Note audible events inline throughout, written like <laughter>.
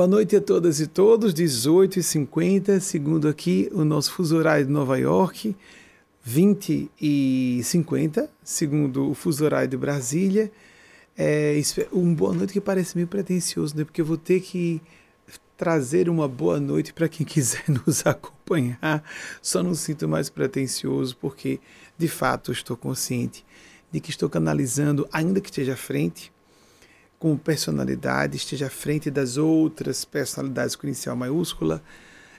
Boa noite a todas e todos, 18h50, segundo aqui o nosso fuso horário de Nova York, 20h50, segundo o fuso horário de Brasília. É, um boa noite que parece meio pretencioso, né? Porque eu vou ter que trazer uma boa noite para quem <laughs> quiser nos acompanhar. Só não sinto mais pretencioso, porque de fato estou consciente de que estou canalizando, ainda que esteja à frente, com personalidade esteja à frente das outras personalidades com inicial maiúscula.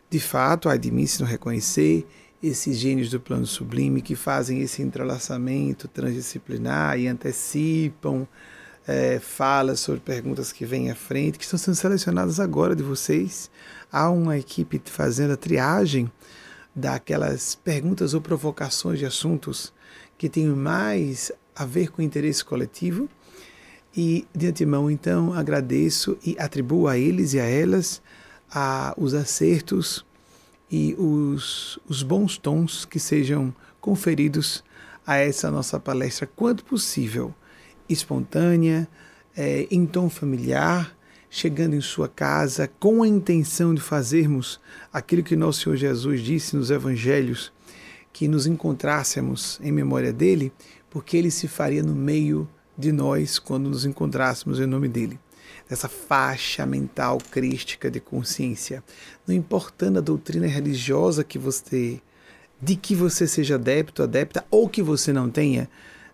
De fato, há de mim se não reconhecer esses gênios do plano sublime que fazem esse entrelaçamento transdisciplinar e antecipam é, falas sobre perguntas que vêm à frente, que estão sendo selecionadas agora de vocês. Há uma equipe fazendo a triagem daquelas perguntas ou provocações de assuntos que têm mais a ver com o interesse coletivo e de antemão, então, agradeço e atribuo a eles e a elas a, os acertos e os, os bons tons que sejam conferidos a essa nossa palestra, quanto possível, espontânea, é, em tom familiar, chegando em sua casa com a intenção de fazermos aquilo que nosso Senhor Jesus disse nos Evangelhos, que nos encontrássemos em memória dele, porque ele se faria no meio de nós quando nos encontrássemos em nome dele. Essa faixa mental crística de consciência. Não importando a doutrina religiosa que você de que você seja adepto, adepta ou que você não tenha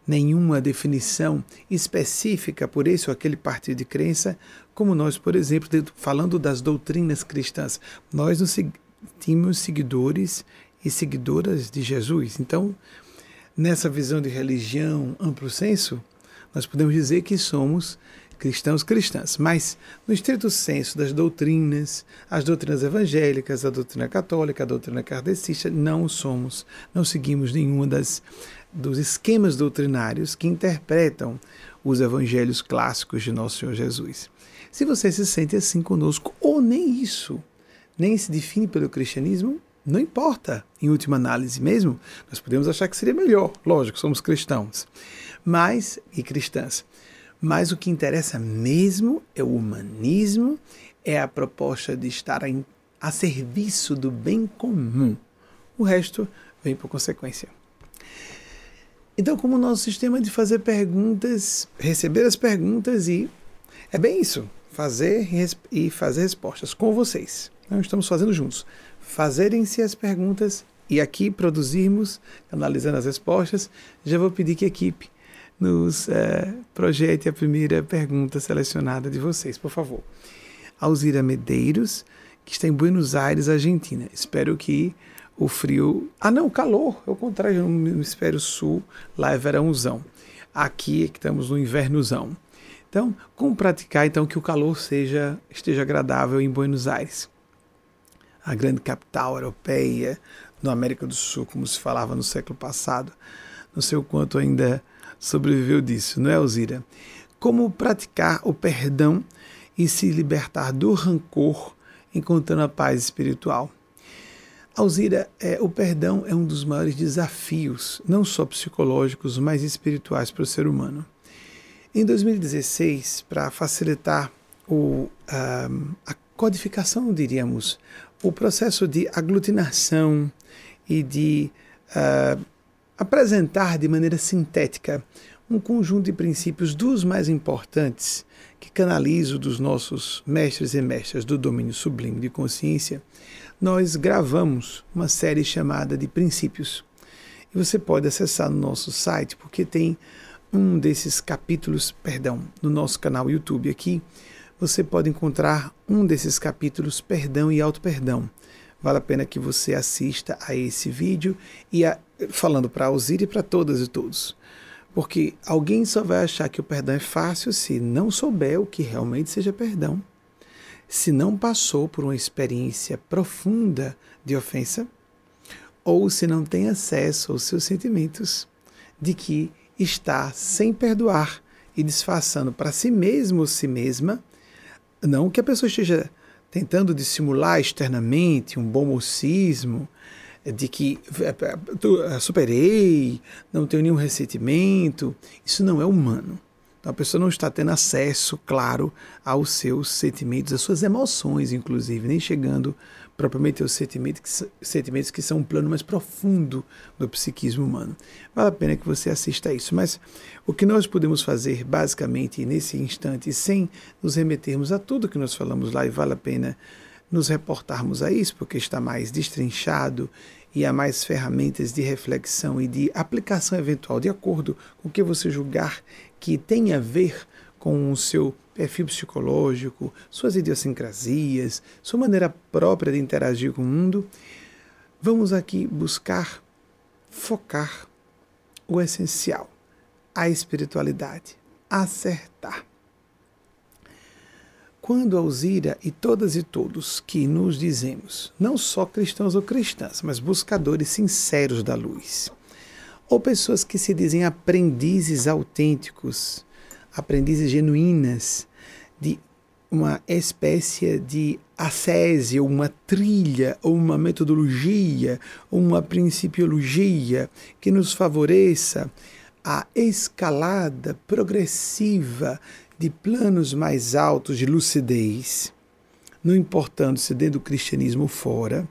nenhuma definição específica por esse ou aquele partido de crença, como nós, por exemplo, falando das doutrinas cristãs, nós nos tínhamos seguidores e seguidoras de Jesus. Então, nessa visão de religião amplo senso, nós podemos dizer que somos cristãos cristãs, mas no estrito senso das doutrinas, as doutrinas evangélicas, a doutrina católica, a doutrina kardecista, não somos, não seguimos nenhuma das dos esquemas doutrinários que interpretam os evangelhos clássicos de nosso Senhor Jesus. Se você se sente assim conosco ou nem isso, nem se define pelo cristianismo, não importa, em última análise mesmo, nós podemos achar que seria melhor, lógico, somos cristãos mas e cristãs. Mas o que interessa mesmo é o humanismo, é a proposta de estar a, a serviço do bem comum. O resto vem por consequência. Então, como o nosso sistema de fazer perguntas, receber as perguntas e é bem isso, fazer e fazer respostas com vocês. Nós estamos fazendo juntos. Fazerem-se as perguntas e aqui produzirmos, analisando as respostas. Já vou pedir que a equipe nos é, projete a primeira pergunta selecionada de vocês, por favor. Alzira Medeiros, que está em Buenos Aires, Argentina. Espero que o frio. Ah, não, calor, é o contrário, no hemisfério sul, lá é verãozão. Aqui é que estamos no invernozão. Então, como praticar então que o calor seja esteja agradável em Buenos Aires? A grande capital europeia, no América do Sul, como se falava no século passado. Não sei o quanto ainda sobreviveu disso, não é, Alzira? Como praticar o perdão e se libertar do rancor, encontrando a paz espiritual. Alzira, é, o perdão é um dos maiores desafios, não só psicológicos, mas espirituais para o ser humano. Em 2016, para facilitar o, a, a codificação, diríamos, o processo de aglutinação e de uh, apresentar de maneira sintética um conjunto de princípios dos mais importantes que canalizo dos nossos mestres e mestras do domínio sublime de consciência, nós gravamos uma série chamada de princípios. E você pode acessar no nosso site, porque tem um desses capítulos, perdão, no nosso canal YouTube aqui, você pode encontrar um desses capítulos, perdão e auto-perdão. Vale a pena que você assista a esse vídeo e a, falando para Alzira e para todas e todos. Porque alguém só vai achar que o perdão é fácil se não souber o que realmente seja perdão. Se não passou por uma experiência profunda de ofensa, ou se não tem acesso aos seus sentimentos de que está sem perdoar e disfarçando para si mesmo ou si mesma, não que a pessoa esteja tentando dissimular externamente um bom mocismo, eh, de que eh, superei, não tenho nenhum ressentimento. Isso não é humano. Então, a pessoa não está tendo acesso, claro, aos seus sentimentos, às suas emoções, inclusive, nem chegando propriamente aos sentimentos que, sentimentos que são um plano mais profundo do psiquismo humano. Vale a pena que você assista a isso. Mas o que nós podemos fazer, basicamente, nesse instante, sem nos remetermos a tudo que nós falamos lá, e vale a pena nos reportarmos a isso, porque está mais destrinchado e há mais ferramentas de reflexão e de aplicação eventual, de acordo com o que você julgar que tem a ver com o seu perfil psicológico, suas idiosincrasias, sua maneira própria de interagir com o mundo. Vamos aqui buscar focar o essencial, a espiritualidade, acertar. Quando Alzira e todas e todos que nos dizemos, não só cristãos ou cristãs, mas buscadores sinceros da luz, ou pessoas que se dizem aprendizes autênticos, aprendizes genuínas de uma espécie de ascese, ou uma trilha, ou uma metodologia, ou uma principiologia que nos favoreça a escalada progressiva de planos mais altos de lucidez, não importando se dentro do cristianismo ou fora.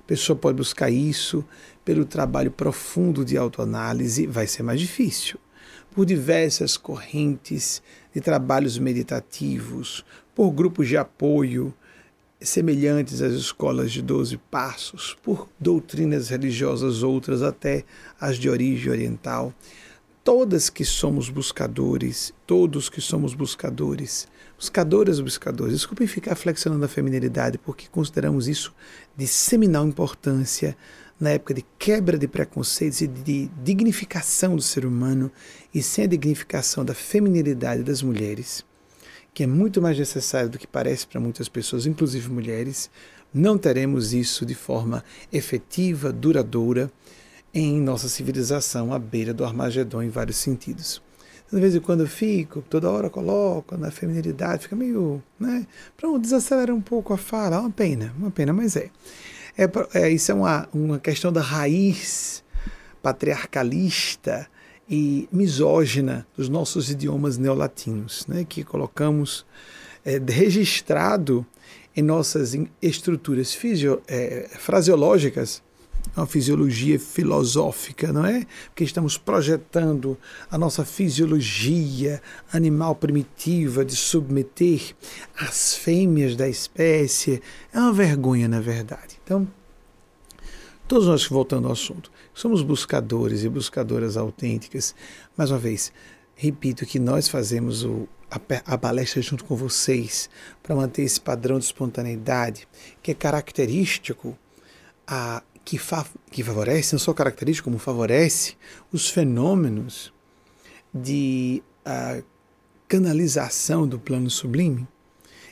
A pessoa pode buscar isso pelo trabalho profundo de autoanálise, vai ser mais difícil. Por diversas correntes de trabalhos meditativos, por grupos de apoio semelhantes às escolas de doze passos, por doutrinas religiosas outras até as de origem oriental todas que somos buscadores, todos que somos buscadores, buscadoras buscadores. Desculpem ficar flexionando a feminilidade, porque consideramos isso de seminal importância na época de quebra de preconceitos e de dignificação do ser humano, e sem a dignificação da feminilidade das mulheres, que é muito mais necessário do que parece para muitas pessoas, inclusive mulheres, não teremos isso de forma efetiva, duradoura em nossa civilização à beira do Armagedon em vários sentidos. De vez em quando eu fico, toda hora coloco na feminilidade, fica meio. Né? Pronto, desacelera um pouco a fala, é uma pena, uma pena, mas é. É, é isso é uma, uma questão da raiz patriarcalista e misógina dos nossos idiomas neolatinos, né? que colocamos é, registrado em nossas estruturas fisio, é, fraseológicas uma fisiologia filosófica, não é? Porque estamos projetando a nossa fisiologia animal primitiva de submeter as fêmeas da espécie. É uma vergonha, na verdade. Então, todos nós, voltando ao assunto, somos buscadores e buscadoras autênticas. Mais uma vez, repito que nós fazemos o, a, a palestra junto com vocês para manter esse padrão de espontaneidade que é característico a que, fa que favorece, não só característico, como favorece os fenômenos de canalização do plano sublime.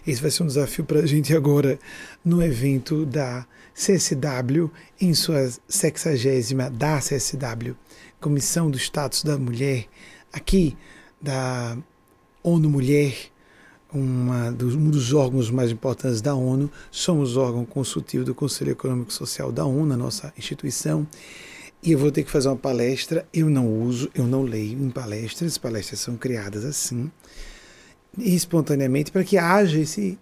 Esse vai ser um desafio para a gente agora no evento da CSW, em sua sexagésima da CSW, Comissão do Status da Mulher, aqui da ONU Mulher, uma dos, um dos órgãos mais importantes da ONU, somos órgão consultivo do Conselho Econômico e Social da ONU, a nossa instituição, e eu vou ter que fazer uma palestra. Eu não uso, eu não leio em palestras, palestras são criadas assim, espontaneamente, para que haja esse,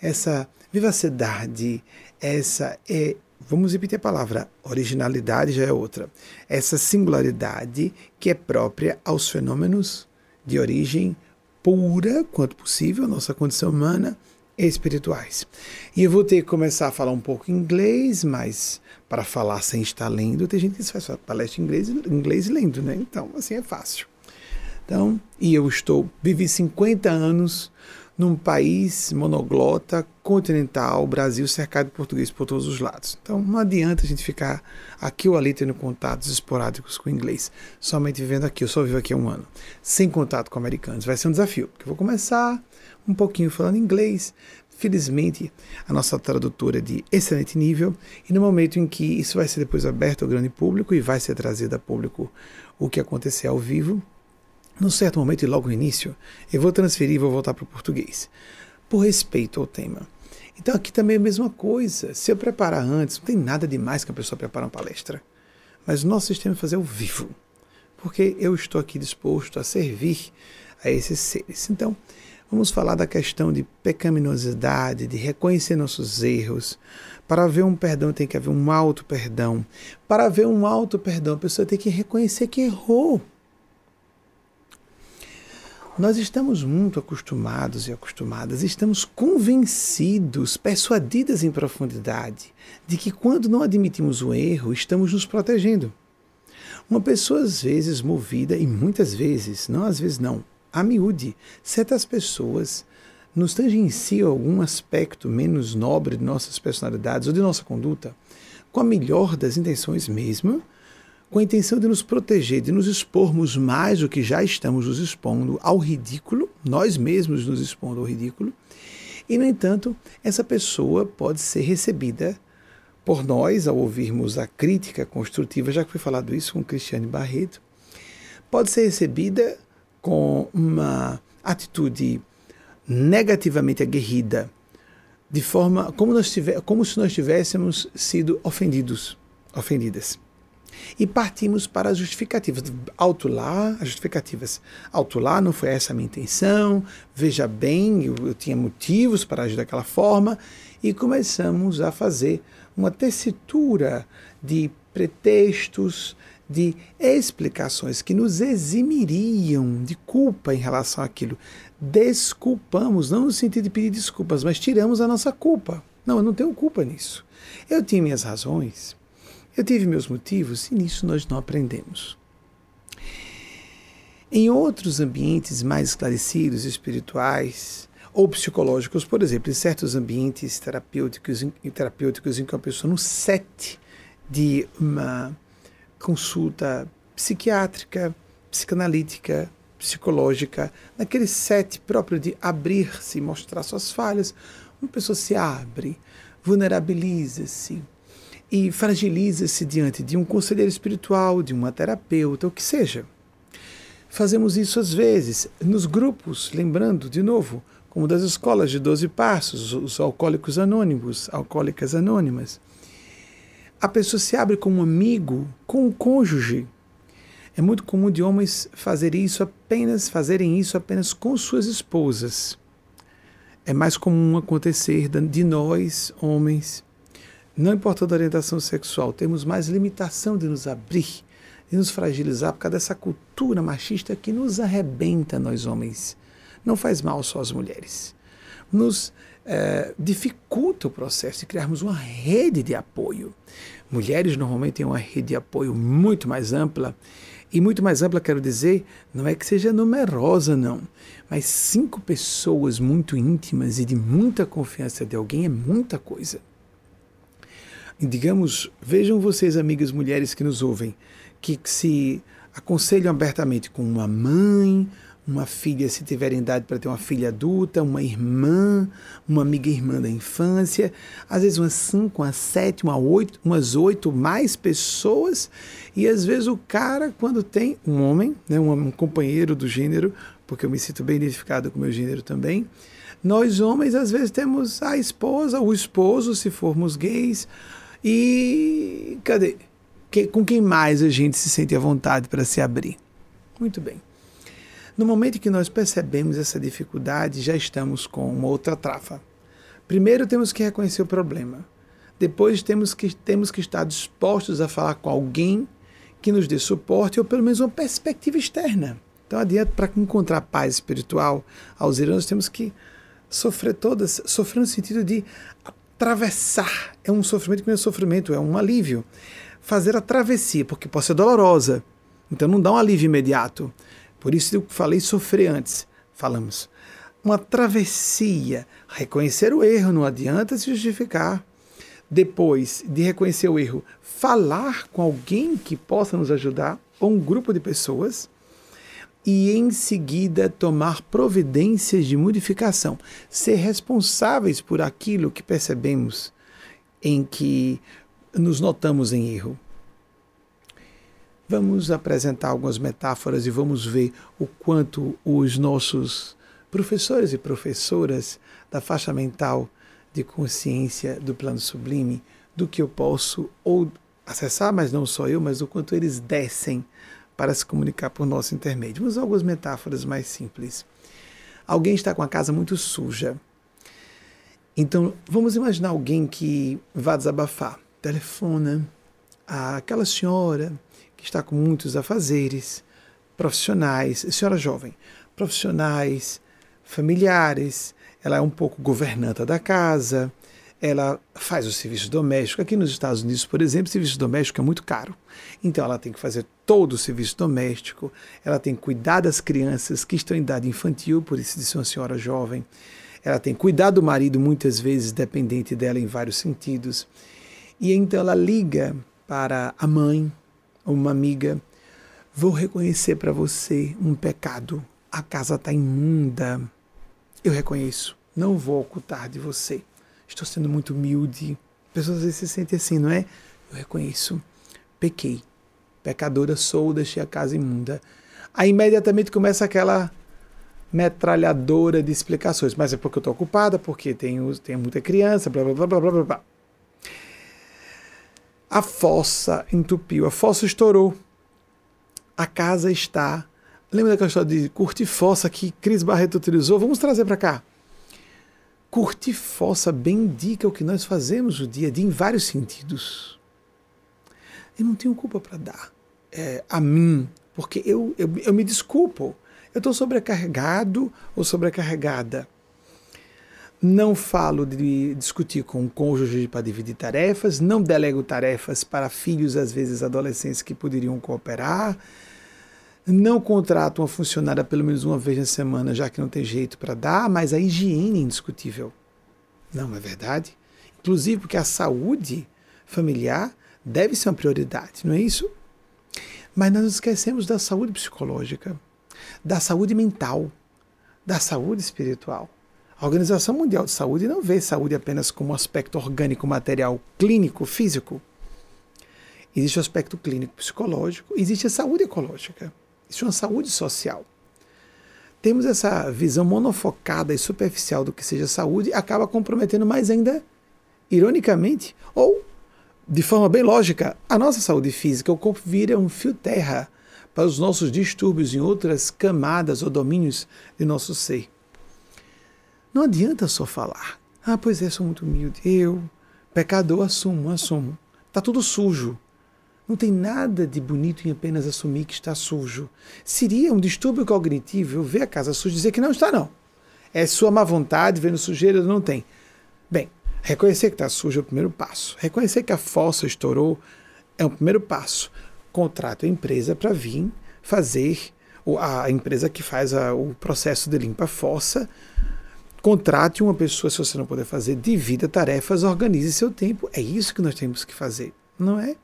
essa vivacidade, essa é, vamos repetir a palavra, originalidade já é outra, essa singularidade que é própria aos fenômenos de origem pura quanto possível, nossa condição humana, espirituais. E eu vou ter que começar a falar um pouco inglês, mas para falar sem estar lendo, tem gente que faz palestra em inglês, inglês lendo, né? Então, assim é fácil. Então, e eu estou, vivi 50 anos num país monoglota, continental, Brasil cercado de português por todos os lados. Então não adianta a gente ficar aqui ou ali tendo contatos esporádicos com o inglês, somente vivendo aqui. Eu só vivo aqui há um ano, sem contato com americanos. Vai ser um desafio, porque eu vou começar um pouquinho falando inglês. Felizmente, a nossa tradutora é de excelente nível, e no momento em que isso vai ser depois aberto ao grande público e vai ser trazido a público o que acontecer ao vivo, num certo momento e logo no início, eu vou transferir e vou voltar para o português, por respeito ao tema. Então aqui também é a mesma coisa. Se eu preparar antes, não tem nada demais que a pessoa prepare uma palestra. Mas o nosso sistema é fazer ao vivo. Porque eu estou aqui disposto a servir a esses seres. Então, vamos falar da questão de pecaminosidade, de reconhecer nossos erros. Para haver um perdão tem que haver um alto perdão. Para haver um alto perdão, a pessoa tem que reconhecer que errou. Nós estamos muito acostumados e acostumadas, estamos convencidos, persuadidas em profundidade, de que quando não admitimos o erro, estamos nos protegendo. Uma pessoa, às vezes, movida, e muitas vezes, não às vezes não, a miúde, certas pessoas nos tangenciam algum aspecto menos nobre de nossas personalidades ou de nossa conduta, com a melhor das intenções mesmo, com a intenção de nos proteger, de nos expormos mais do que já estamos nos expondo ao ridículo, nós mesmos nos expondo ao ridículo, e, no entanto, essa pessoa pode ser recebida por nós ao ouvirmos a crítica construtiva, já que foi falado isso com Cristiane Barreto, pode ser recebida com uma atitude negativamente aguerrida, de forma como, nós como se nós tivéssemos sido ofendidos, ofendidas. E partimos para as justificativas. Lá, as justificativas. Lá, não foi essa a minha intenção, veja bem, eu, eu tinha motivos para agir daquela forma, e começamos a fazer uma tessitura de pretextos, de explicações que nos eximiriam de culpa em relação àquilo. Desculpamos, não no sentido de pedir desculpas, mas tiramos a nossa culpa. Não, eu não tenho culpa nisso. Eu tinha minhas razões, eu tive meus motivos e nisso nós não aprendemos. Em outros ambientes mais esclarecidos, espirituais ou psicológicos, por exemplo, em certos ambientes terapêuticos, terapêuticos em que a pessoa, no set de uma consulta psiquiátrica, psicanalítica, psicológica, naquele set próprio de abrir-se, mostrar suas falhas, uma pessoa se abre, vulnerabiliza-se e fragiliza-se diante de um conselheiro espiritual, de uma terapeuta, o que seja. Fazemos isso às vezes nos grupos, lembrando de novo, como das escolas de 12 passos, os alcoólicos anônimos, alcoólicas anônimas a pessoa se abre com um amigo, com um cônjuge. É muito comum de homens fazerem isso apenas, fazerem isso apenas com suas esposas. É mais comum acontecer de nós, homens, não importa a orientação sexual, temos mais limitação de nos abrir, de nos fragilizar por causa dessa cultura machista que nos arrebenta, nós homens. Não faz mal só às mulheres. Nos é, dificulta o processo de criarmos uma rede de apoio. Mulheres normalmente têm uma rede de apoio muito mais ampla. E muito mais ampla, quero dizer, não é que seja numerosa, não. Mas cinco pessoas muito íntimas e de muita confiança de alguém é muita coisa. Digamos, vejam vocês, amigas mulheres que nos ouvem, que se aconselham abertamente com uma mãe, uma filha, se tiver idade para ter uma filha adulta, uma irmã, uma amiga irmã da infância, às vezes umas cinco, umas sete, uma oito, umas oito mais pessoas, e às vezes o cara, quando tem um homem, né, um companheiro do gênero, porque eu me sinto bem identificado com o meu gênero também, nós homens às vezes temos a esposa, o esposo, se formos gays, e cadê? Que, com quem mais a gente se sente à vontade para se abrir? Muito bem. No momento que nós percebemos essa dificuldade, já estamos com uma outra trafa. Primeiro temos que reconhecer o problema. Depois temos que, temos que estar dispostos a falar com alguém que nos dê suporte ou pelo menos uma perspectiva externa. Então, adiante, para encontrar paz espiritual aos irmãos, temos que sofrer todas, sofrer no sentido de atravessar. É um sofrimento que não é sofrimento, é um alívio. Fazer a travessia, porque pode ser dolorosa. Então, não dá um alívio imediato. Por isso eu falei sofrer antes. Falamos. Uma travessia. Reconhecer o erro, não adianta se justificar. Depois de reconhecer o erro, falar com alguém que possa nos ajudar, ou um grupo de pessoas, e em seguida tomar providências de modificação, ser responsáveis por aquilo que percebemos em que nos notamos em erro. Vamos apresentar algumas metáforas e vamos ver o quanto os nossos professores e professoras da faixa mental de consciência do plano sublime, do que eu posso ou acessar, mas não só eu, mas o quanto eles descem para se comunicar por nosso intermédio. Vamos usar algumas metáforas mais simples. Alguém está com a casa muito suja. Então, vamos imaginar alguém que vá desabafar. Telefona àquela senhora que está com muitos afazeres, profissionais, senhora jovem, profissionais, familiares, ela é um pouco governanta da casa, ela faz o serviço doméstico. Aqui nos Estados Unidos, por exemplo, o serviço doméstico é muito caro. Então ela tem que fazer todo o serviço doméstico, ela tem que cuidar das crianças que estão em idade infantil, por isso ser uma senhora jovem. Ela tem que cuidar do marido, muitas vezes dependente dela em vários sentidos. E então ela liga para a mãe, uma amiga, vou reconhecer para você um pecado. A casa está imunda. Eu reconheço. Não vou ocultar de você. Estou sendo muito humilde. Pessoas às vezes se sentem assim, não é? Eu reconheço. Pequei. Pecadora sou, deixei a casa imunda. Aí imediatamente começa aquela metralhadora de explicações. Mas é porque eu estou ocupada, porque tenho, tenho muita criança, blá blá blá blá blá blá. A fossa entupiu, a fossa estourou. A casa está. Lembra daquela história de curtir fossa que Cris Barreto utilizou? Vamos trazer para cá. Curtir fossa bem indica o que nós fazemos o dia a dia em vários sentidos. Eu não tenho culpa para dar é, a mim, porque eu, eu, eu me desculpo. Eu estou sobrecarregado ou sobrecarregada. Não falo de discutir com o cônjuge para dividir tarefas, não delego tarefas para filhos, às vezes adolescentes, que poderiam cooperar. Não contrato uma funcionária pelo menos uma vez na semana, já que não tem jeito para dar, mas a higiene é indiscutível. Não é verdade? Inclusive porque a saúde familiar deve ser uma prioridade, não é isso? Mas nós nos esquecemos da saúde psicológica, da saúde mental, da saúde espiritual. A Organização Mundial de Saúde não vê saúde apenas como um aspecto orgânico, material, clínico, físico. Existe o aspecto clínico psicológico, existe a saúde ecológica, existe uma saúde social. Temos essa visão monofocada e superficial do que seja saúde, acaba comprometendo mais ainda, ironicamente, ou de forma bem lógica, a nossa saúde física, o corpo vira um fio terra para os nossos distúrbios em outras camadas ou domínios de nosso ser. Não adianta só falar. Ah, pois é, sou muito humilde. Eu, pecador, assumo, assumo. Está tudo sujo. Não tem nada de bonito em apenas assumir que está sujo. Seria um distúrbio cognitivo eu ver a casa suja e dizer que não está, não. É sua má vontade, vendo sujeira, não tem. Bem, reconhecer que está sujo é o primeiro passo. Reconhecer que a fossa estourou é o primeiro passo. Contrato a empresa para vir fazer, a empresa que faz a, o processo de limpa-fossa, Contrate uma pessoa, se você não puder fazer, divida tarefas, organize seu tempo. É isso que nós temos que fazer, não é?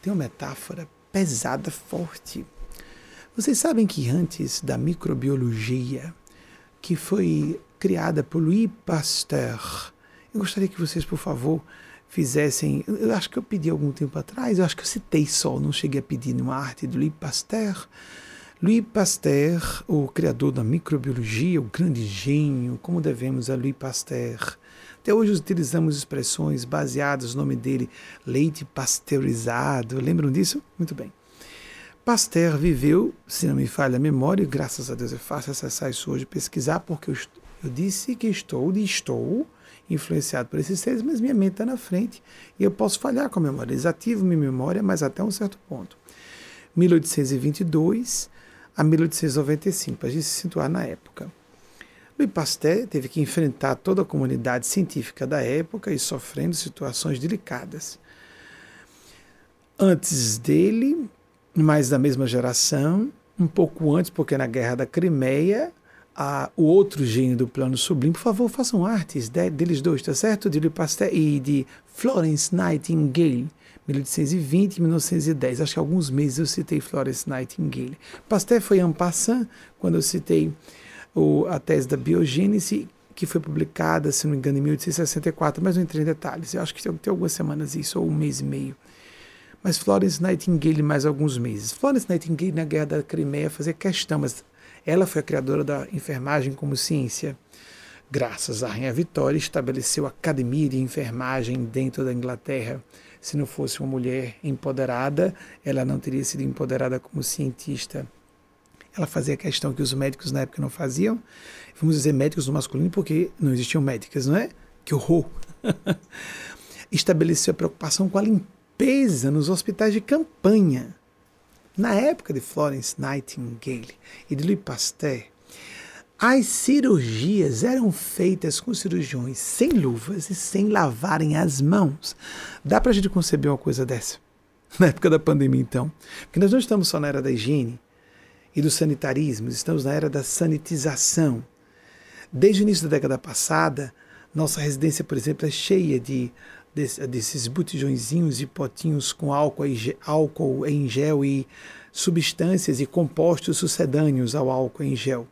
Tem uma metáfora pesada, forte. Vocês sabem que antes da microbiologia, que foi criada por Louis Pasteur, eu gostaria que vocês, por favor, fizessem. Eu acho que eu pedi algum tempo atrás, eu acho que eu citei só, não cheguei a pedir numa arte do Louis Pasteur Louis Pasteur, o criador da microbiologia, o grande gênio, como devemos a Louis Pasteur. Até hoje utilizamos expressões baseadas no nome dele, leite pasteurizado. Lembram disso? Muito bem. Pasteur viveu, se não me falha a memória, e graças a Deus é fácil acessar isso hoje, pesquisar, porque eu, eu disse que estou e estou influenciado por esses seres, mas minha mente está na frente e eu posso falhar com a memória. Desativo minha memória, mas até um certo ponto. 1822, a 1895, para a gente se situar na época. Louis Pasteur teve que enfrentar toda a comunidade científica da época e sofrendo situações delicadas. Antes dele, mais da mesma geração, um pouco antes, porque na Guerra da Crimeia, a, o outro gênio do plano sublime, por favor, façam artes de, deles dois, tá certo? De Louis Pasteur e de Florence Nightingale. 1820 e 1910. Acho que alguns meses eu citei Florence Nightingale. Pasteur foi en passant quando eu citei o, a tese da biogênese, que foi publicada, se não me engano, em 1864, mas não entrei em detalhes. Eu acho que tem, tem algumas semanas isso, ou um mês e meio. Mas Florence Nightingale mais alguns meses. Florence Nightingale na Guerra da Crimeia fazia questão, mas ela foi a criadora da enfermagem como ciência. Graças à Rainha Vitória, estabeleceu academia de enfermagem dentro da Inglaterra. Se não fosse uma mulher empoderada, ela não teria sido empoderada como cientista. Ela fazia questão que os médicos na época não faziam. Vamos dizer médicos no masculino porque não existiam médicas, não é? Que horror! <laughs> Estabeleceu a preocupação com a limpeza nos hospitais de campanha. Na época de Florence Nightingale e de Louis Pasteur, as cirurgias eram feitas com cirurgiões sem luvas e sem lavarem as mãos. Dá para a gente conceber uma coisa dessa? <laughs> Na época da pandemia, então. Porque nós não estamos só na era da higiene e do sanitarismo, estamos na era da sanitização. Desde o início da década passada, nossa residência, por exemplo, é cheia de, desses botijõezinhos e potinhos com álcool, álcool em gel e substâncias e compostos sucedâneos ao álcool em gel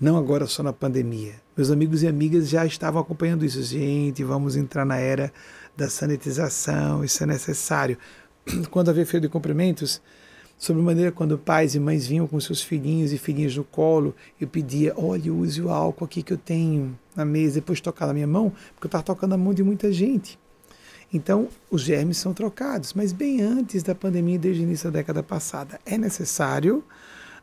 não agora só na pandemia. Meus amigos e amigas já estavam acompanhando isso. Gente, vamos entrar na era da sanitização, isso é necessário. <clears throat> Quando havia feira de cumprimentos, sobre maneira quando pais e mães vinham com seus filhinhos e filhinhas no colo, eu pedia, olha, use o álcool aqui que eu tenho na mesa, depois tocar na minha mão, porque eu estava tocando a mão de muita gente. Então, os germes são trocados, mas bem antes da pandemia, desde o início da década passada, é necessário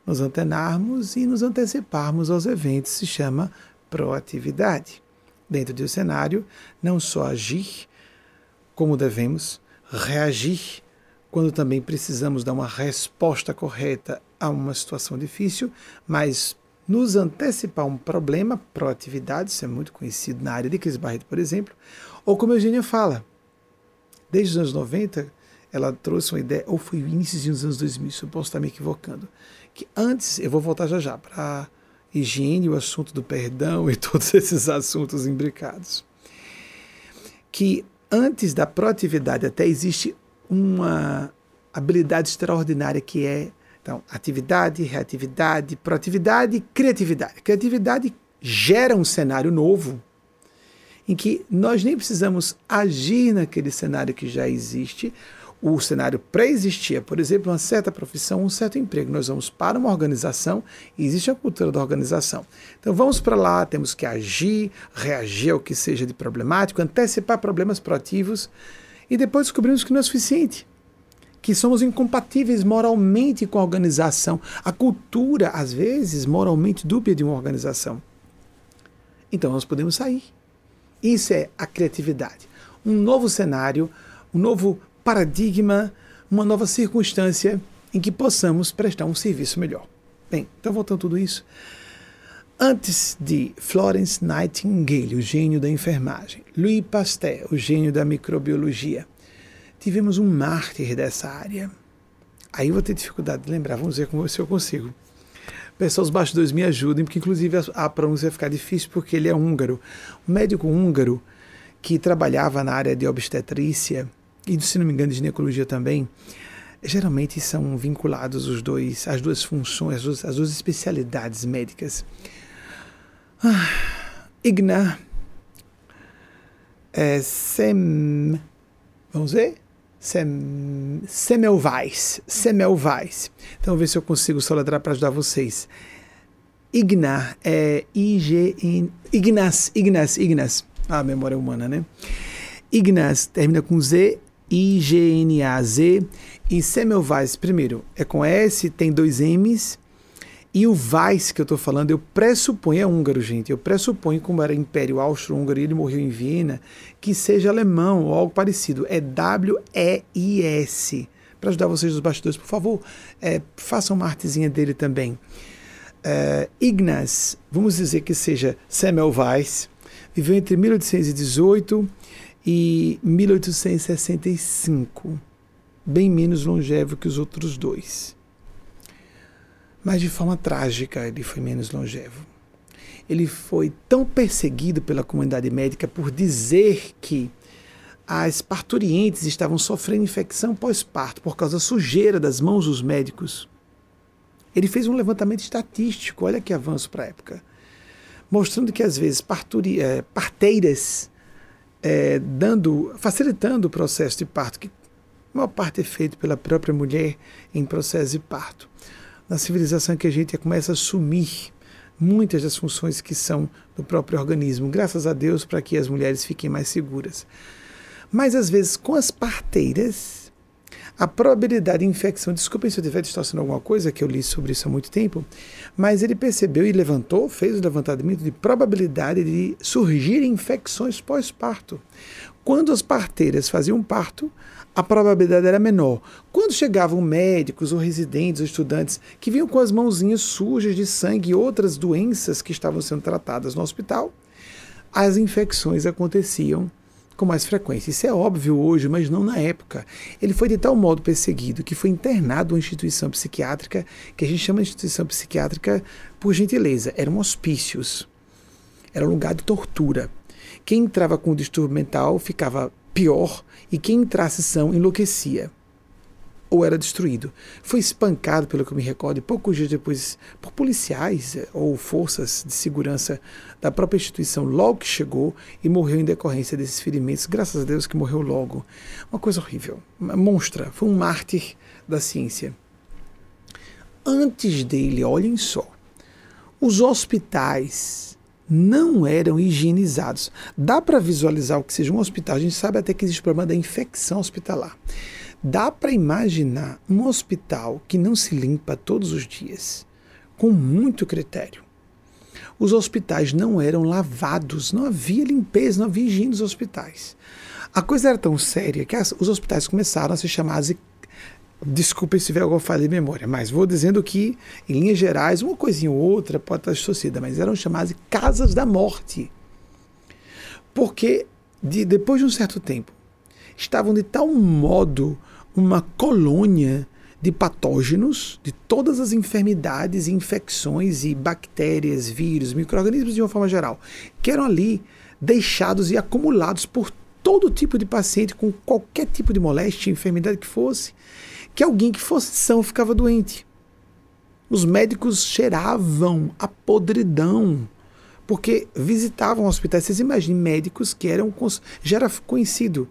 nos antenarmos e nos anteciparmos aos eventos, se chama proatividade. Dentro do cenário, não só agir como devemos, reagir quando também precisamos dar uma resposta correta a uma situação difícil, mas nos antecipar um problema, proatividade, isso é muito conhecido na área de Cris Barreto, por exemplo, ou como a Eugênia fala, desde os anos 90, ela trouxe uma ideia, ou foi início dos anos 2000, eu posso estar me equivocando, que antes, eu vou voltar já já para higiene, o assunto do perdão e <laughs> todos esses assuntos imbricados, que antes da proatividade até existe uma habilidade extraordinária que é então, atividade, reatividade, proatividade, criatividade. Criatividade gera um cenário novo em que nós nem precisamos agir naquele cenário que já existe, o cenário pré-existia, por exemplo, uma certa profissão, um certo emprego. Nós vamos para uma organização e existe a cultura da organização. Então vamos para lá, temos que agir, reagir ao que seja de problemático, antecipar problemas proativos e depois descobrimos que não é suficiente. Que somos incompatíveis moralmente com a organização. A cultura, às vezes, moralmente dúbia de uma organização. Então nós podemos sair. Isso é a criatividade. Um novo cenário, um novo paradigma, uma nova circunstância em que possamos prestar um serviço melhor. Bem, então voltando a tudo isso, antes de Florence Nightingale, o gênio da enfermagem, Louis Pasteur, o gênio da microbiologia, tivemos um mártir dessa área. Aí eu vou ter dificuldade de lembrar, vamos ver como se eu consigo. Pessoal, os bastidores me ajudem, porque inclusive a pronúncia vai ficar difícil porque ele é húngaro. Um médico húngaro que trabalhava na área de obstetrícia e se não me engano de ginecologia também, geralmente são vinculados os dois, as duas funções, as duas, as duas especialidades médicas. Ah, Igna é, Sem, vamos ver? Sem, Semelweis, Semelweis. Então, vou ver se eu consigo soletrar para ajudar vocês. Igna é I-G-N, Ignas, Ignas, Ignas. Ah, memória humana, né? Ignas termina com Z I-G-N-A-Z. E Semmelweis, primeiro, é com S, tem dois M's. E o Weiss que eu estou falando, eu pressuponho, é húngaro, gente, eu pressuponho, como era Império Austro-Húngaro e ele morreu em Viena, que seja alemão ou algo parecido. É W-E-I-S. Para ajudar vocês nos bastidores, por favor, é, façam uma artezinha dele também. É, Ignaz, vamos dizer que seja Semmelweis, viveu entre 1818 e 1865, bem menos longevo que os outros dois. Mas de forma trágica ele foi menos longevo. Ele foi tão perseguido pela comunidade médica por dizer que as parturientes estavam sofrendo infecção pós-parto por causa da sujeira das mãos dos médicos. Ele fez um levantamento estatístico, olha que avanço para a época, mostrando que às vezes parturi, é, parteiras é, dando, facilitando o processo de parto, que a maior parte é feito pela própria mulher em processo de parto. Na civilização que a gente começa a sumir muitas das funções que são do próprio organismo, graças a Deus, para que as mulheres fiquem mais seguras. Mas às vezes com as parteiras, a probabilidade de infecção, desculpem se eu estiver distorcendo alguma coisa, que eu li sobre isso há muito tempo, mas ele percebeu e levantou, fez o levantamento de probabilidade de surgir infecções pós-parto. Quando as parteiras faziam parto, a probabilidade era menor. Quando chegavam médicos ou residentes ou estudantes que vinham com as mãozinhas sujas de sangue e outras doenças que estavam sendo tratadas no hospital, as infecções aconteciam com mais frequência. Isso é óbvio hoje, mas não na época. Ele foi de tal modo perseguido que foi internado em uma instituição psiquiátrica, que a gente chama de instituição psiquiátrica por gentileza, eram hospícios. Era um lugar de tortura. Quem entrava com distúrbio mental ficava pior e quem entrasse são enlouquecia ou era destruído. Foi espancado, pelo que eu me recordo, e poucos dias depois, por policiais eh, ou forças de segurança da própria instituição, logo que chegou e morreu em decorrência desses ferimentos. Graças a Deus que morreu logo. Uma coisa horrível. Uma monstra. Foi um mártir da ciência. Antes dele, olhem só, os hospitais não eram higienizados. Dá para visualizar o que seja um hospital. A gente sabe até que existe o problema da infecção hospitalar. Dá para imaginar um hospital que não se limpa todos os dias, com muito critério. Os hospitais não eram lavados, não havia limpeza, não havia higiene nos hospitais. A coisa era tão séria que as, os hospitais começaram a se chamar de Desculpe se tiver alguma falha de memória, mas vou dizendo que, em linhas gerais, uma coisinha ou outra pode estar distorcida, mas eram chamadas de casas da morte. Porque, de, depois de um certo tempo, estavam de tal modo uma colônia de patógenos, de todas as enfermidades, infecções e bactérias, vírus, micro-organismos de uma forma geral, que eram ali deixados e acumulados por todo tipo de paciente com qualquer tipo de moléstia, enfermidade que fosse, que alguém que fosse são ficava doente. Os médicos cheiravam a podridão, porque visitavam hospitais. Vocês imaginem médicos que eram já era conhecido,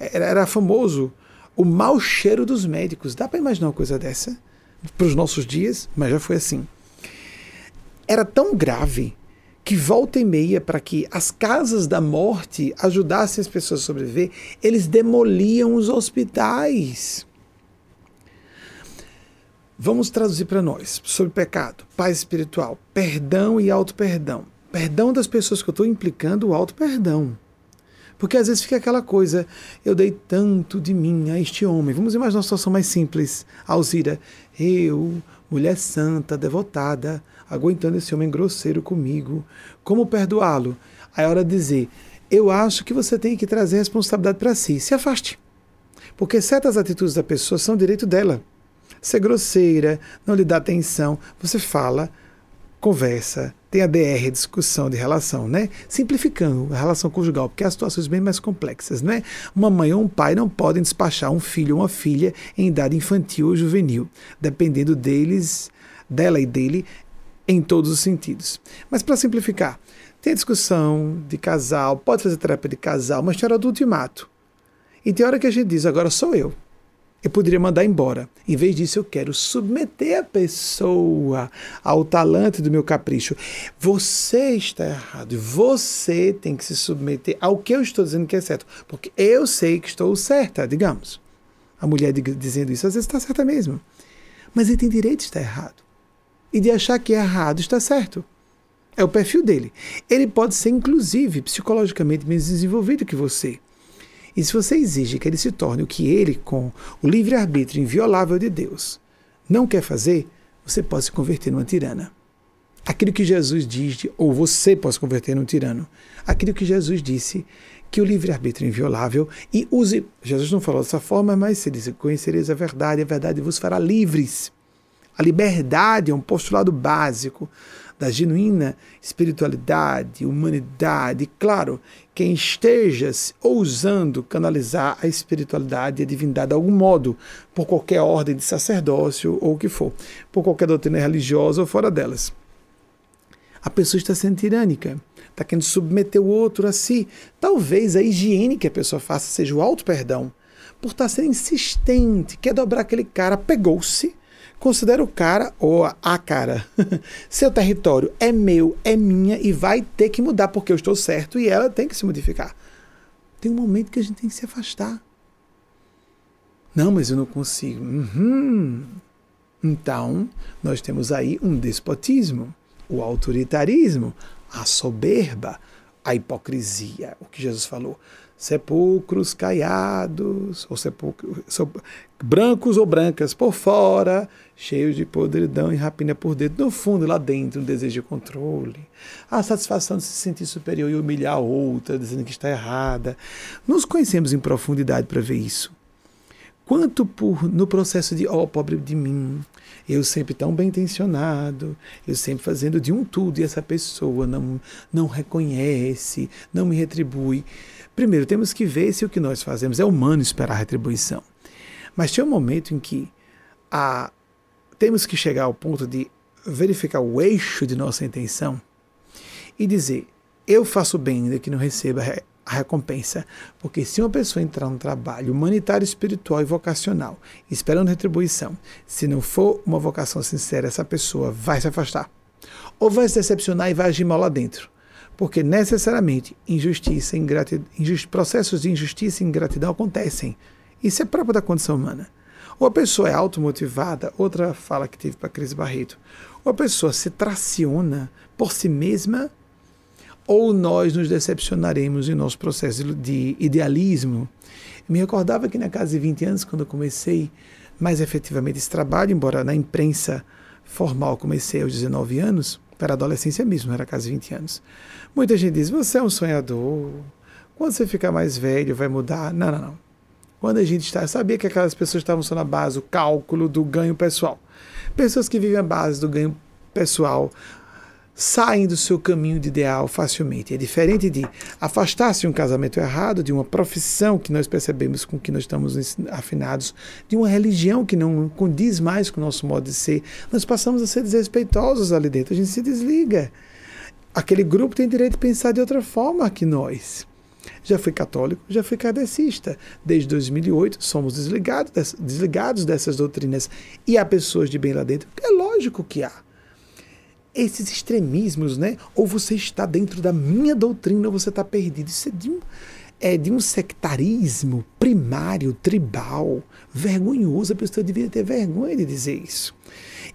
era, era famoso o mau cheiro dos médicos. Dá para imaginar uma coisa dessa? Para os nossos dias, mas já foi assim. Era tão grave que volta e meia, para que as casas da morte ajudassem as pessoas a sobreviver, eles demoliam os hospitais. Vamos traduzir para nós sobre pecado, paz espiritual, perdão e auto-perdão. Perdão das pessoas que eu estou implicando, o auto-perdão. Porque às vezes fica aquela coisa, eu dei tanto de mim a este homem. Vamos imaginar uma situação mais simples. Alzira, eu, mulher santa, devotada, aguentando esse homem grosseiro comigo, como perdoá-lo? Aí é hora de dizer, eu acho que você tem que trazer responsabilidade para si. Se afaste. Porque certas atitudes da pessoa são direito dela. Ser grosseira, não lhe dar atenção, você fala, conversa, tem a DR, discussão de relação, né? Simplificando a relação conjugal, porque há situações bem mais complexas, né? Uma mãe ou um pai não podem despachar um filho ou uma filha em idade infantil ou juvenil, dependendo deles, dela e dele, em todos os sentidos. Mas para simplificar, tem a discussão de casal, pode fazer terapia de casal, mas tem hora do ultimato. E tem hora que a gente diz, agora sou eu. Eu poderia mandar embora. Em vez disso, eu quero submeter a pessoa ao talante do meu capricho. Você está errado. Você tem que se submeter ao que eu estou dizendo que é certo. Porque eu sei que estou certa, digamos. A mulher dizendo isso às vezes está certa mesmo. Mas ele tem direito de estar errado. E de achar que é errado está certo. É o perfil dele. Ele pode ser, inclusive, psicologicamente menos desenvolvido que você. E se você exige que ele se torne o que ele, com o livre-arbítrio inviolável de Deus, não quer fazer, você pode se converter numa tirana. Aquilo que Jesus diz, ou você pode se converter num tirano. Aquilo que Jesus disse, que o livre-arbítrio é inviolável e use. Jesus não falou dessa forma, mas se diz: Conhecereis a verdade, a verdade vos fará livres. A liberdade é um postulado básico da genuína espiritualidade, humanidade. Claro, quem esteja ousando canalizar a espiritualidade e a divindade de algum modo, por qualquer ordem de sacerdócio ou o que for, por qualquer doutrina religiosa ou fora delas. A pessoa está sendo tirânica, está querendo submeter o outro a si. Talvez a higiene que a pessoa faça seja o auto-perdão, por estar sendo insistente, quer dobrar aquele cara, pegou-se Considera o cara ou a cara. <laughs> Seu território é meu, é minha e vai ter que mudar porque eu estou certo e ela tem que se modificar. Tem um momento que a gente tem que se afastar. Não, mas eu não consigo. Uhum. Então, nós temos aí um despotismo, o autoritarismo, a soberba, a hipocrisia, o que Jesus falou. Sepulcros caiados, ou sepulcros, brancos ou brancas por fora, cheios de podridão e rapina por dentro. No fundo, lá dentro, um desejo de controle, a satisfação de se sentir superior e humilhar a outra, dizendo que está errada. Nos conhecemos em profundidade para ver isso quanto por no processo de ó oh, pobre de mim, eu sempre tão bem intencionado, eu sempre fazendo de um tudo e essa pessoa não não reconhece, não me retribui. Primeiro temos que ver se o que nós fazemos é humano esperar retribuição. Mas tem um momento em que a, temos que chegar ao ponto de verificar o eixo de nossa intenção e dizer: eu faço bem ainda que não receba a recompensa. Porque se uma pessoa entrar no trabalho humanitário, espiritual e vocacional, esperando retribuição, se não for uma vocação sincera, essa pessoa vai se afastar. Ou vai se decepcionar e vai agir mal lá dentro. Porque necessariamente injustiça, ingratidão, processos de injustiça e ingratidão acontecem. Isso é próprio da condição humana. Ou a pessoa é automotivada, outra fala que tive para Cris Barreto, ou a pessoa se traciona por si mesma ou nós nos decepcionaremos em nosso processo de idealismo. me recordava que na casa de 20 anos, quando eu comecei mais efetivamente esse trabalho, embora na imprensa formal comecei aos 19 anos, para a adolescência mesmo, era de 20 anos. Muita gente diz: você é um sonhador, quando você ficar mais velho vai mudar. Não, não, não. Quando a gente está, sabia que aquelas pessoas estavam só na base, o cálculo do ganho pessoal. Pessoas que vivem a base do ganho pessoal saem do seu caminho de ideal facilmente. É diferente de afastar-se de um casamento errado, de uma profissão que nós percebemos com que nós estamos afinados, de uma religião que não condiz mais com o nosso modo de ser. Nós passamos a ser desrespeitosos ali dentro, a gente se desliga. Aquele grupo tem direito de pensar de outra forma que nós. Já fui católico, já fui kardecista. Desde 2008 somos desligados, desligados dessas doutrinas. E há pessoas de bem lá dentro? É lógico que há esses extremismos, né? Ou você está dentro da minha doutrina ou você está perdido. Isso é de um, é de um sectarismo primário, tribal, vergonhoso. A pessoa devia ter vergonha de dizer isso.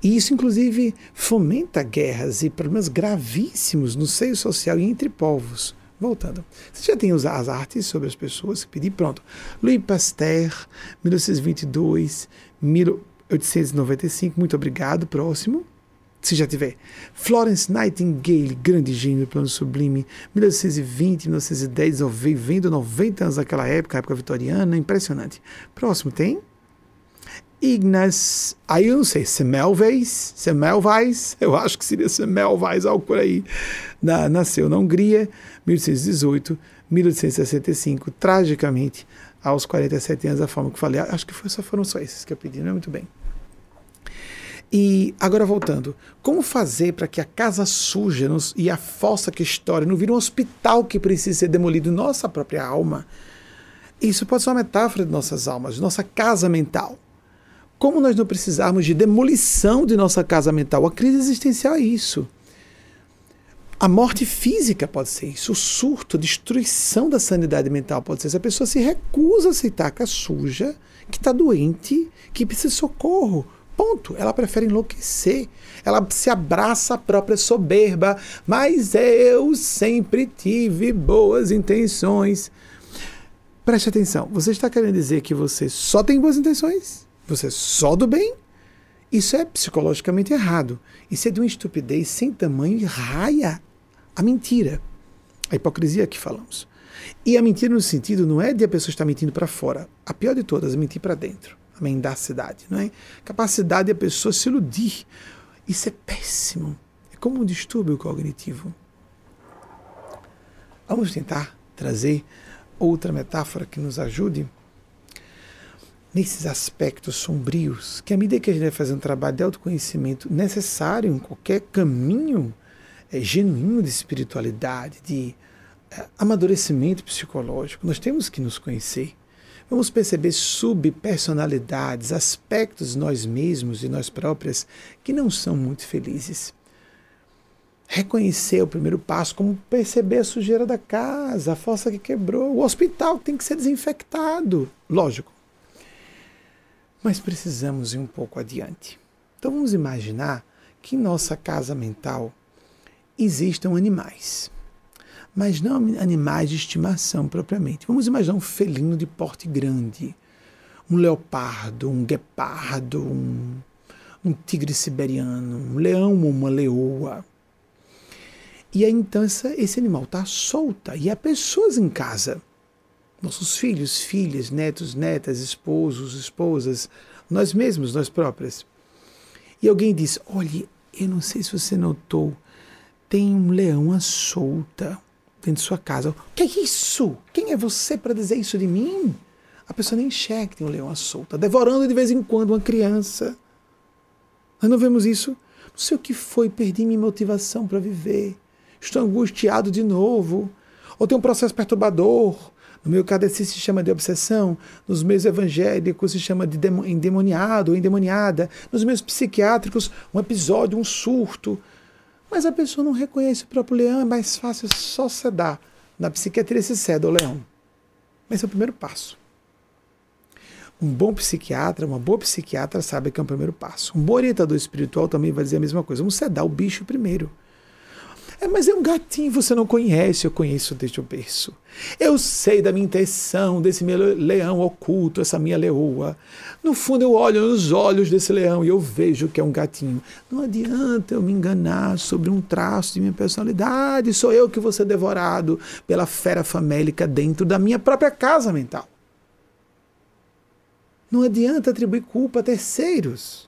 E isso, inclusive, fomenta guerras e problemas gravíssimos no seio social e entre povos. Voltando. Você já tem as artes sobre as pessoas pedi? Pronto. Louis Pasteur, 1922, 1895. Muito obrigado. Próximo se já tiver. Florence Nightingale, grande gênio do plano sublime, 1920, 1910, vivendo 90 anos naquela época, época vitoriana, impressionante. Próximo tem Ignas, aí eu não sei, Semmelweis, Semmelweis, eu acho que seria Semmelweis, algo por aí. Na, nasceu na Hungria, 1818, 1865, tragicamente, aos 47 anos, a forma que falei, acho que foi, só foram só esses que eu pedi, não é muito bem. E agora voltando, como fazer para que a casa suja nos, e a fossa que estoura não vire um hospital que precisa ser demolido em nossa própria alma? Isso pode ser uma metáfora de nossas almas, de nossa casa mental. Como nós não precisarmos de demolição de nossa casa mental? A crise existencial é isso. A morte física pode ser isso, o surto, a destruição da sanidade mental pode ser isso. A pessoa se recusa a aceitar que é suja, que está doente, que precisa de socorro. Ponto. Ela prefere enlouquecer. Ela se abraça à própria soberba. Mas eu sempre tive boas intenções. Preste atenção. Você está querendo dizer que você só tem boas intenções? Você só do bem? Isso é psicologicamente errado. Isso é de uma estupidez sem tamanho e raia a mentira. A hipocrisia que falamos. E a mentira no sentido não é de a pessoa estar mentindo para fora. A pior de todas é mentir para dentro a mendacidade, não é? Capacidade da pessoa se iludir. Isso é péssimo. É como um distúrbio cognitivo. Vamos tentar trazer outra metáfora que nos ajude nesses aspectos sombrios, que à medida que a gente vai fazer um trabalho de autoconhecimento necessário em qualquer caminho é, genuíno de espiritualidade, de é, amadurecimento psicológico, nós temos que nos conhecer Vamos perceber subpersonalidades, aspectos de nós mesmos e nós próprias que não são muito felizes. Reconhecer o primeiro passo, como perceber a sujeira da casa, a fossa que quebrou, o hospital tem que ser desinfectado. Lógico. Mas precisamos ir um pouco adiante. Então vamos imaginar que em nossa casa mental existam animais mas não animais de estimação propriamente. Vamos imaginar um felino de porte grande, um leopardo, um guepardo, um, um tigre siberiano, um leão ou uma leoa. E aí então essa, esse animal está solta e há pessoas em casa. Nossos filhos, filhas, netos, netas, esposos, esposas, nós mesmos, nós próprias. E alguém diz: olhe, eu não sei se você notou, tem um leão à solta dentro de sua casa. O que é isso? Quem é você para dizer isso de mim? A pessoa nem enxerga que tem um leão à solta, devorando de vez em quando uma criança. Nós não vemos isso? Não sei o que foi, perdi minha motivação para viver. Estou angustiado de novo. Ou tem um processo perturbador. No meu KDC se chama de obsessão, nos meus evangélicos se chama de endemoniado ou endemoniada, nos meus psiquiátricos, um episódio, um surto. Mas a pessoa não reconhece o próprio leão, é mais fácil só cedar. Na psiquiatria se cede ao leão. Esse é o primeiro passo. Um bom psiquiatra, uma boa psiquiatra sabe que é o primeiro passo. Um bom orientador espiritual também vai dizer a mesma coisa. Vamos sedar o bicho primeiro. É, mas é um gatinho, você não conhece, eu conheço desde o berço. Eu sei da minha intenção, desse meu leão oculto, essa minha leoa. No fundo, eu olho nos olhos desse leão e eu vejo que é um gatinho. Não adianta eu me enganar sobre um traço de minha personalidade. Sou eu que vou ser devorado pela fera famélica dentro da minha própria casa mental. Não adianta atribuir culpa a terceiros,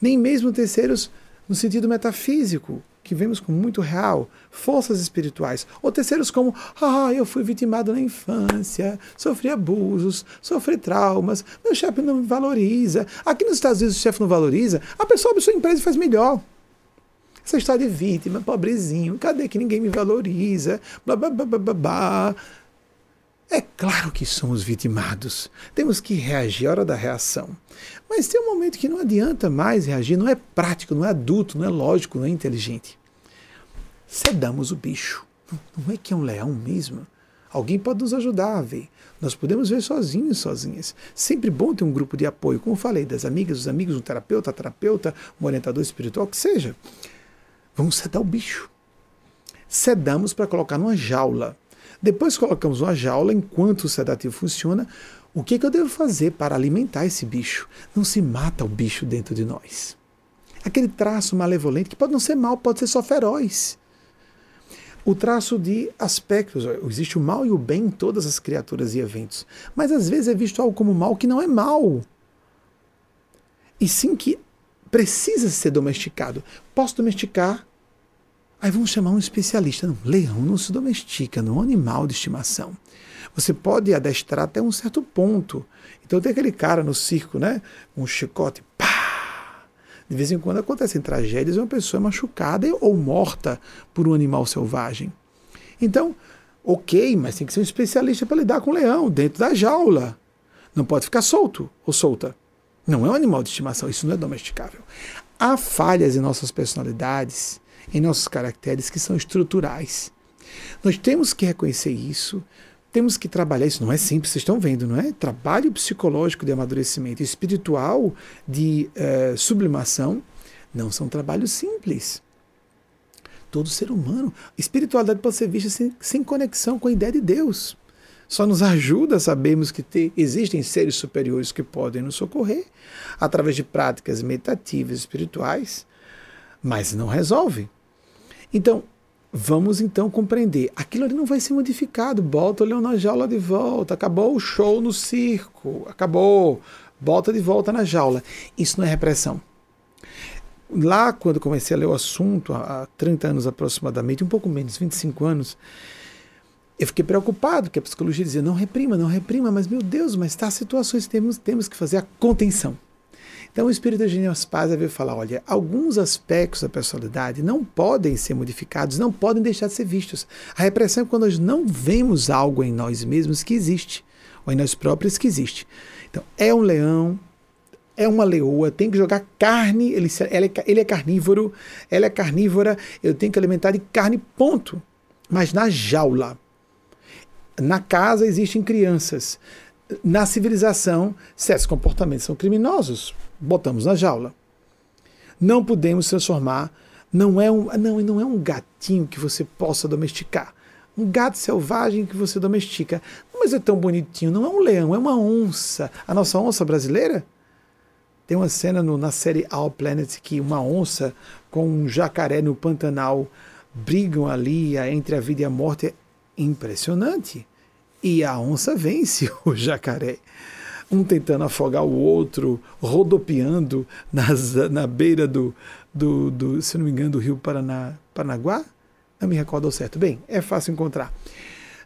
nem mesmo terceiros no sentido metafísico que vemos como muito real, forças espirituais, ou terceiros como, ah, eu fui vitimado na infância, sofri abusos, sofri traumas, meu chefe não me valoriza. Aqui nos Estados Unidos o chefe não valoriza, a pessoa abre sua empresa e faz melhor. Essa história de vítima, pobrezinho, cadê que ninguém me valoriza? Blá, blá, blá, blá, blá. É claro que somos vitimados. Temos que reagir, é hora da reação. Mas tem um momento que não adianta mais reagir, não é prático, não é adulto, não é lógico, não é inteligente. Cedamos o bicho. Não é que é um leão mesmo. Alguém pode nos ajudar a ver. Nós podemos ver sozinhos, sozinhas. Sempre bom ter um grupo de apoio, como falei, das amigas, dos amigos, um terapeuta, terapeuta, um orientador espiritual, que seja. Vamos sedar o bicho. Sedamos para colocar numa jaula depois colocamos uma jaula, enquanto o sedativo funciona, o que, que eu devo fazer para alimentar esse bicho? Não se mata o bicho dentro de nós. Aquele traço malevolente, que pode não ser mal, pode ser só feroz. O traço de aspectos, existe o mal e o bem em todas as criaturas e eventos, mas às vezes é visto algo como mal que não é mal. E sim que precisa ser domesticado. Posso domesticar Aí vamos chamar um especialista. Não, leão não se domestica, não é um animal de estimação. Você pode adestrar até um certo ponto. Então tem aquele cara no circo, né? Um chicote, pá! De vez em quando acontecem tragédias e uma pessoa é machucada ou morta por um animal selvagem. Então, ok, mas tem que ser um especialista para lidar com o leão, dentro da jaula. Não pode ficar solto ou solta. Não é um animal de estimação, isso não é domesticável. Há falhas em nossas personalidades em nossos caracteres que são estruturais. Nós temos que reconhecer isso, temos que trabalhar isso. Não é simples, vocês estão vendo, não é? Trabalho psicológico de amadurecimento, espiritual de uh, sublimação, não são trabalhos simples. Todo ser humano, espiritualidade pode ser vista sem, sem conexão com a ideia de Deus. Só nos ajuda a sabermos que ter, existem seres superiores que podem nos socorrer através de práticas meditativas espirituais, mas não resolve. Então, vamos então compreender. Aquilo ali não vai ser modificado. Bota o leão na jaula de volta. Acabou o show no circo. Acabou. Bota de volta na jaula. Isso não é repressão. Lá, quando comecei a ler o assunto, há 30 anos aproximadamente, um pouco menos, 25 anos, eu fiquei preocupado, que a psicologia dizia, não reprima, não reprima, mas meu Deus, mas está situações, temos, temos que fazer a contenção. Então o espírito de Eugênio Spazia veio falar, olha, alguns aspectos da personalidade não podem ser modificados, não podem deixar de ser vistos. A repressão é quando nós não vemos algo em nós mesmos que existe. ou em nós próprios que existe. Então, é um leão, é uma leoa, tem que jogar carne, ele, é, ele é carnívoro, ela é carnívora, eu tenho que alimentar de carne, ponto. Mas na jaula. Na casa existem crianças. Na civilização, certos comportamentos são criminosos. Botamos na jaula. Não podemos transformar. Não é um, não, não é um gatinho que você possa domesticar. Um gato selvagem que você domestica. Mas é tão bonitinho. Não é um leão, é uma onça. A nossa onça brasileira? Tem uma cena no, na série All Planet que uma onça com um jacaré no Pantanal brigam ali entre a vida e a morte. É impressionante. E a onça vence <laughs> o jacaré. Um tentando afogar o outro, rodopiando nas, na beira do, do, do, se não me engano, do rio Paraná, Paranaguá. Não me recordo certo. Bem, é fácil encontrar.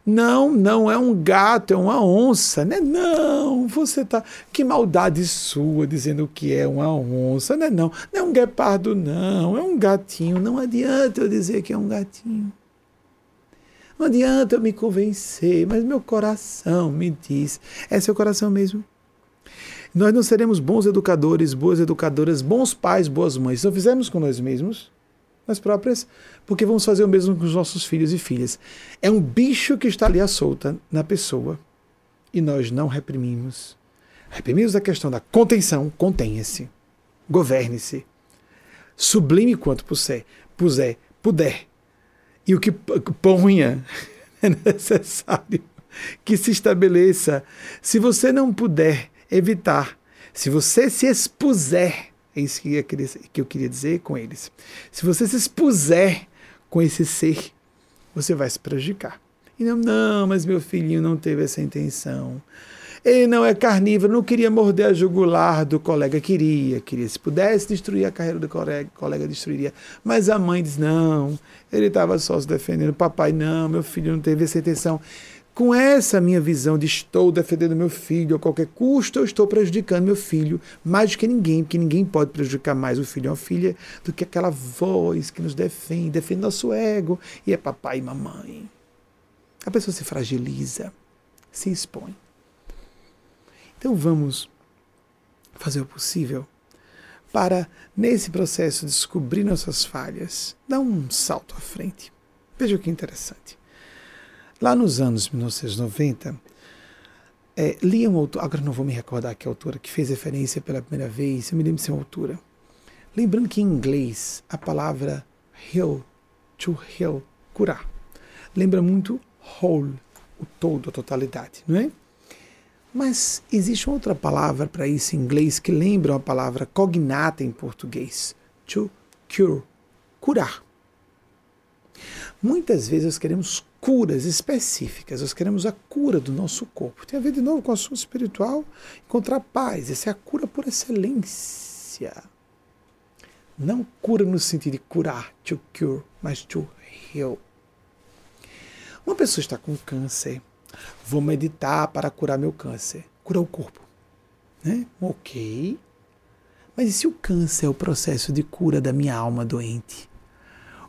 Não, não é um gato, é uma onça, né? Não, você tá. Que maldade sua dizendo que é uma onça, né? Não, não é um guepardo, não, é um gatinho. Não adianta eu dizer que é um gatinho. Não adianta eu me convencer, mas meu coração me diz. É seu coração mesmo. Nós não seremos bons educadores, boas educadoras, bons pais, boas mães. Se não fizermos com nós mesmos, nós próprias, porque vamos fazer o mesmo com os nossos filhos e filhas. É um bicho que está ali à solta na pessoa e nós não reprimimos. Reprimimos a questão da contenção, contenha-se, governe-se, sublime quanto puser, puser, puder, e o que ponha <laughs> é necessário que se estabeleça. Se você não puder evitar, se você se expuser, é isso que eu queria, que eu queria dizer com eles. Se você se expuser com esse ser, você vai se prejudicar. E não, não, mas meu filhinho não teve essa intenção. Ele não é carnívoro, não queria morder a jugular do colega, queria, queria. Se pudesse destruir a carreira do colega, colega destruiria. Mas a mãe diz: não, ele estava só se defendendo. Papai, não, meu filho não teve essa intenção. Com essa minha visão de estou defendendo meu filho a qualquer custo, eu estou prejudicando meu filho mais do que ninguém, porque ninguém pode prejudicar mais o filho ou a filha do que aquela voz que nos defende, defende nosso ego, e é papai e mamãe. A pessoa se fragiliza, se expõe. Então vamos fazer o possível para, nesse processo, descobrir nossas falhas, dar um salto à frente. Veja que interessante. Lá nos anos 1990, é, li um autor, agora não vou me recordar que autora, que fez referência pela primeira vez, eu me lembro de ser uma autora. Lembrando que em inglês a palavra heal, to heal, curar, lembra muito whole, o todo, a totalidade, não é? Mas existe outra palavra para isso em inglês que lembra a palavra cognata em português. To cure. Curar. Muitas vezes nós queremos curas específicas, nós queremos a cura do nosso corpo. Tem a ver de novo com o assunto espiritual, encontrar paz. Essa é a cura por excelência. Não cura no sentido de curar, to cure, mas to heal. Uma pessoa está com câncer, Vou meditar para curar meu câncer. Curar o corpo. Né? Ok. Mas e se o câncer é o processo de cura da minha alma doente?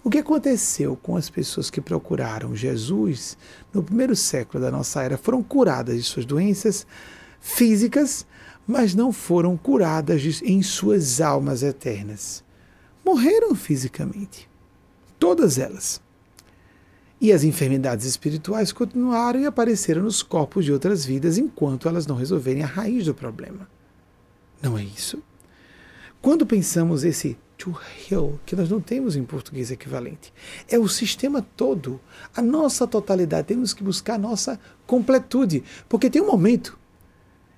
O que aconteceu com as pessoas que procuraram Jesus no primeiro século da nossa era? Foram curadas de suas doenças físicas, mas não foram curadas em suas almas eternas. Morreram fisicamente. Todas elas. E as enfermidades espirituais continuaram e apareceram nos corpos de outras vidas enquanto elas não resolverem a raiz do problema. Não é isso? Quando pensamos esse to heal, que nós não temos em português equivalente, é o sistema todo, a nossa totalidade. Temos que buscar a nossa completude, porque tem um momento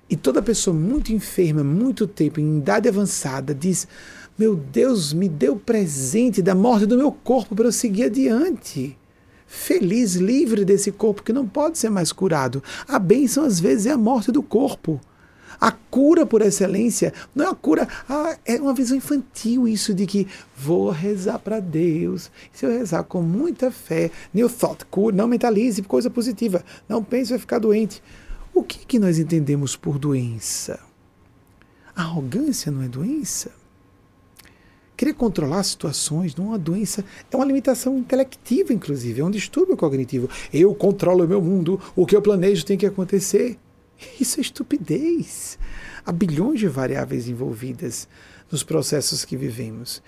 e toda pessoa muito enferma, muito tempo, em idade avançada, diz: Meu Deus, me deu presente da morte do meu corpo para eu seguir adiante feliz, livre desse corpo que não pode ser mais curado. A bênção, às vezes, é a morte do corpo. A cura por excelência não é a cura, ah, é uma visão infantil isso de que vou rezar para Deus. Se eu rezar com muita fé, new thought, cura, não mentalize, coisa positiva. Não pense vai ficar doente. O que, que nós entendemos por doença? Arrogância não é doença? Querer controlar situações não é uma doença, é uma limitação intelectiva, inclusive, é um distúrbio cognitivo. Eu controlo o meu mundo, o que eu planejo tem que acontecer. Isso é estupidez. Há bilhões de variáveis envolvidas nos processos que vivemos.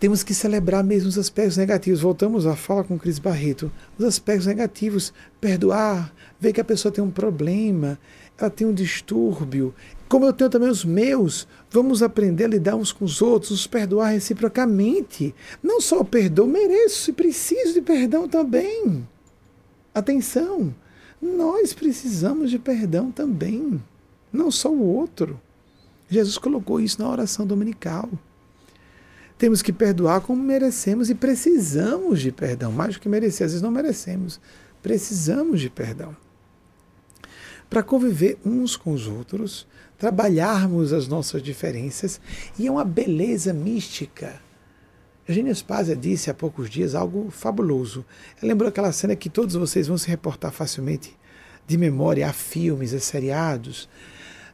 Temos que celebrar mesmo os aspectos negativos. Voltamos à fala com Cris Barreto. Os aspectos negativos, perdoar, ver que a pessoa tem um problema, ela tem um distúrbio. Como eu tenho também os meus, vamos aprender a lidar uns com os outros, nos perdoar reciprocamente. Não só o perdão, mereço e preciso de perdão também. Atenção, nós precisamos de perdão também, não só o outro. Jesus colocou isso na oração dominical. Temos que perdoar como merecemos e precisamos de perdão, mais do que merecer, às vezes não merecemos. Precisamos de perdão. Para conviver uns com os outros, trabalharmos as nossas diferenças e é uma beleza mística. Eugênia Spazia disse há poucos dias algo fabuloso. Ela lembrou aquela cena que todos vocês vão se reportar facilmente de memória a filmes, a seriados,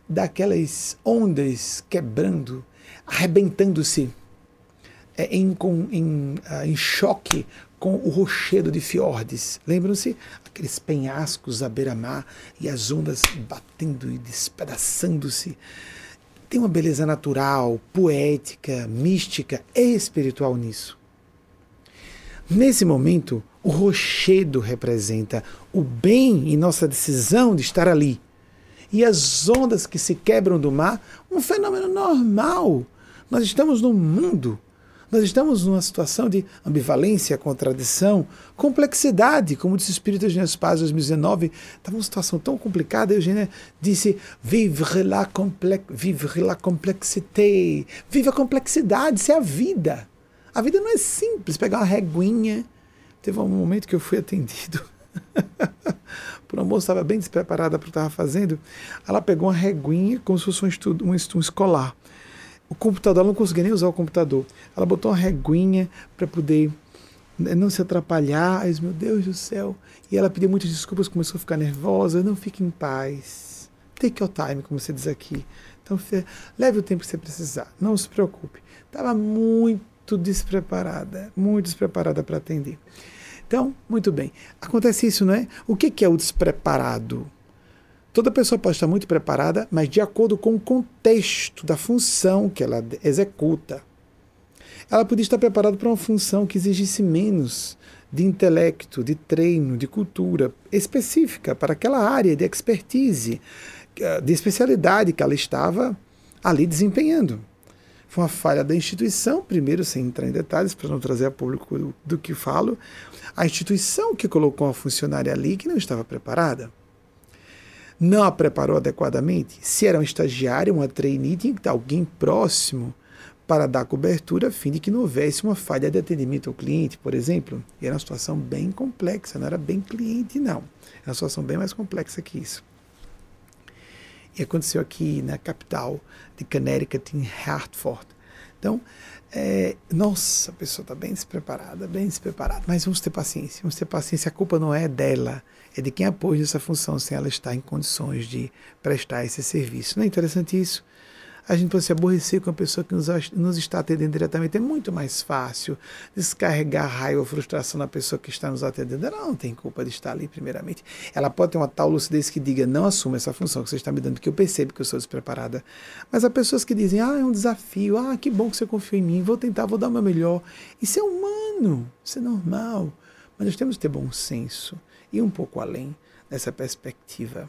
daquelas ondas quebrando, arrebentando-se é, em, em, uh, em choque com o rochedo de fiordes. Lembram-se? Aqueles penhascos à beira-mar e as ondas batendo e despedaçando-se. Tem uma beleza natural, poética, mística e espiritual nisso. Nesse momento, o rochedo representa o bem em nossa decisão de estar ali. E as ondas que se quebram do mar, um fenômeno normal. Nós estamos num mundo nós estamos numa situação de ambivalência, contradição, complexidade, como disse o Espírito de Paz 2019, estava uma situação tão complicada, a Eugênia disse, vivre la, vivre la complexité, vive a complexidade, isso é a vida. A vida não é simples, pegar uma reguinha. Teve um momento que eu fui atendido <laughs> por moça estava bem despreparada para o que estava fazendo. Ela pegou uma reguinha, como se fosse um estudo, um estudo escolar o computador, ela não conseguia nem usar o computador. Ela botou uma reguinha para poder né, não se atrapalhar. Aí, meu Deus do céu. E ela pediu muitas desculpas, começou a ficar nervosa. Não fique em paz. Take your time, como você diz aqui. Então, leve o tempo que você precisar. Não se preocupe. Estava muito despreparada, muito despreparada para atender. Então, muito bem. Acontece isso, não é? O que é o despreparado? Toda pessoa pode estar muito preparada, mas de acordo com o contexto da função que ela executa. Ela podia estar preparada para uma função que exigisse menos de intelecto, de treino, de cultura específica para aquela área de expertise, de especialidade que ela estava ali desempenhando. Foi uma falha da instituição, primeiro, sem entrar em detalhes, para não trazer a público do, do que falo, a instituição que colocou a funcionária ali que não estava preparada não a preparou adequadamente? Se era um estagiário, uma trainee, tinha que estar alguém próximo para dar cobertura a fim de que não houvesse uma falha de atendimento ao cliente, por exemplo. E era uma situação bem complexa, não era bem cliente, não. Era uma situação bem mais complexa que isso. E aconteceu aqui na capital de Connecticut, em Hartford. Então, é, nossa, a pessoa está bem despreparada, bem despreparada. Mas vamos ter paciência, vamos ter paciência. A culpa não é dela, é de quem apoia essa função sem ela estar em condições de prestar esse serviço. Não é interessante isso? A gente pode se aborrecer com a pessoa que nos, nos está atendendo diretamente. É muito mais fácil descarregar raiva ou frustração na pessoa que está nos atendendo. Ela não tem culpa de estar ali, primeiramente. Ela pode ter uma tal lucidez que diga: não assuma essa função que você está me dando, porque eu percebo que eu sou despreparada. Mas há pessoas que dizem: ah, é um desafio, ah, que bom que você confia em mim, vou tentar, vou dar o meu melhor. Isso é humano, isso é normal. Mas nós temos que ter bom senso e um pouco além dessa perspectiva.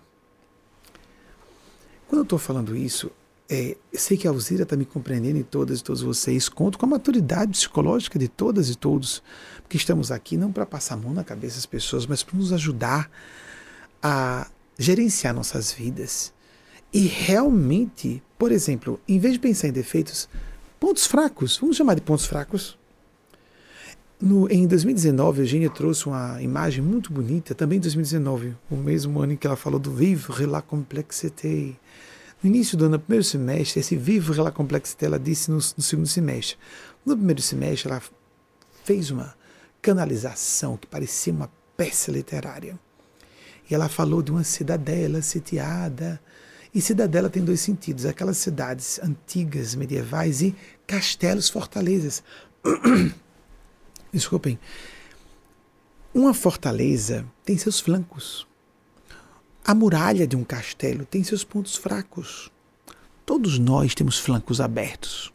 Quando eu estou falando isso, é, sei que a Alzira está me compreendendo e todas e todos vocês. Conto com a maturidade psicológica de todas e todos, porque estamos aqui não para passar a mão na cabeça das pessoas, mas para nos ajudar a gerenciar nossas vidas. E realmente, por exemplo, em vez de pensar em defeitos, pontos fracos, vamos chamar de pontos fracos. No, em 2019, a Eugênia trouxe uma imagem muito bonita, também em 2019, o mesmo ano em que ela falou do Vivre la complexité no início do ano, no primeiro semestre, esse Vivre la complexité, ela disse no, no segundo semestre. No primeiro semestre, ela fez uma canalização que parecia uma peça literária. E ela falou de uma cidadela sitiada. E cidadela tem dois sentidos: aquelas cidades antigas, medievais e castelos, fortalezas. <clears throat> Desculpem. Uma fortaleza tem seus flancos. A muralha de um castelo tem seus pontos fracos. Todos nós temos flancos abertos.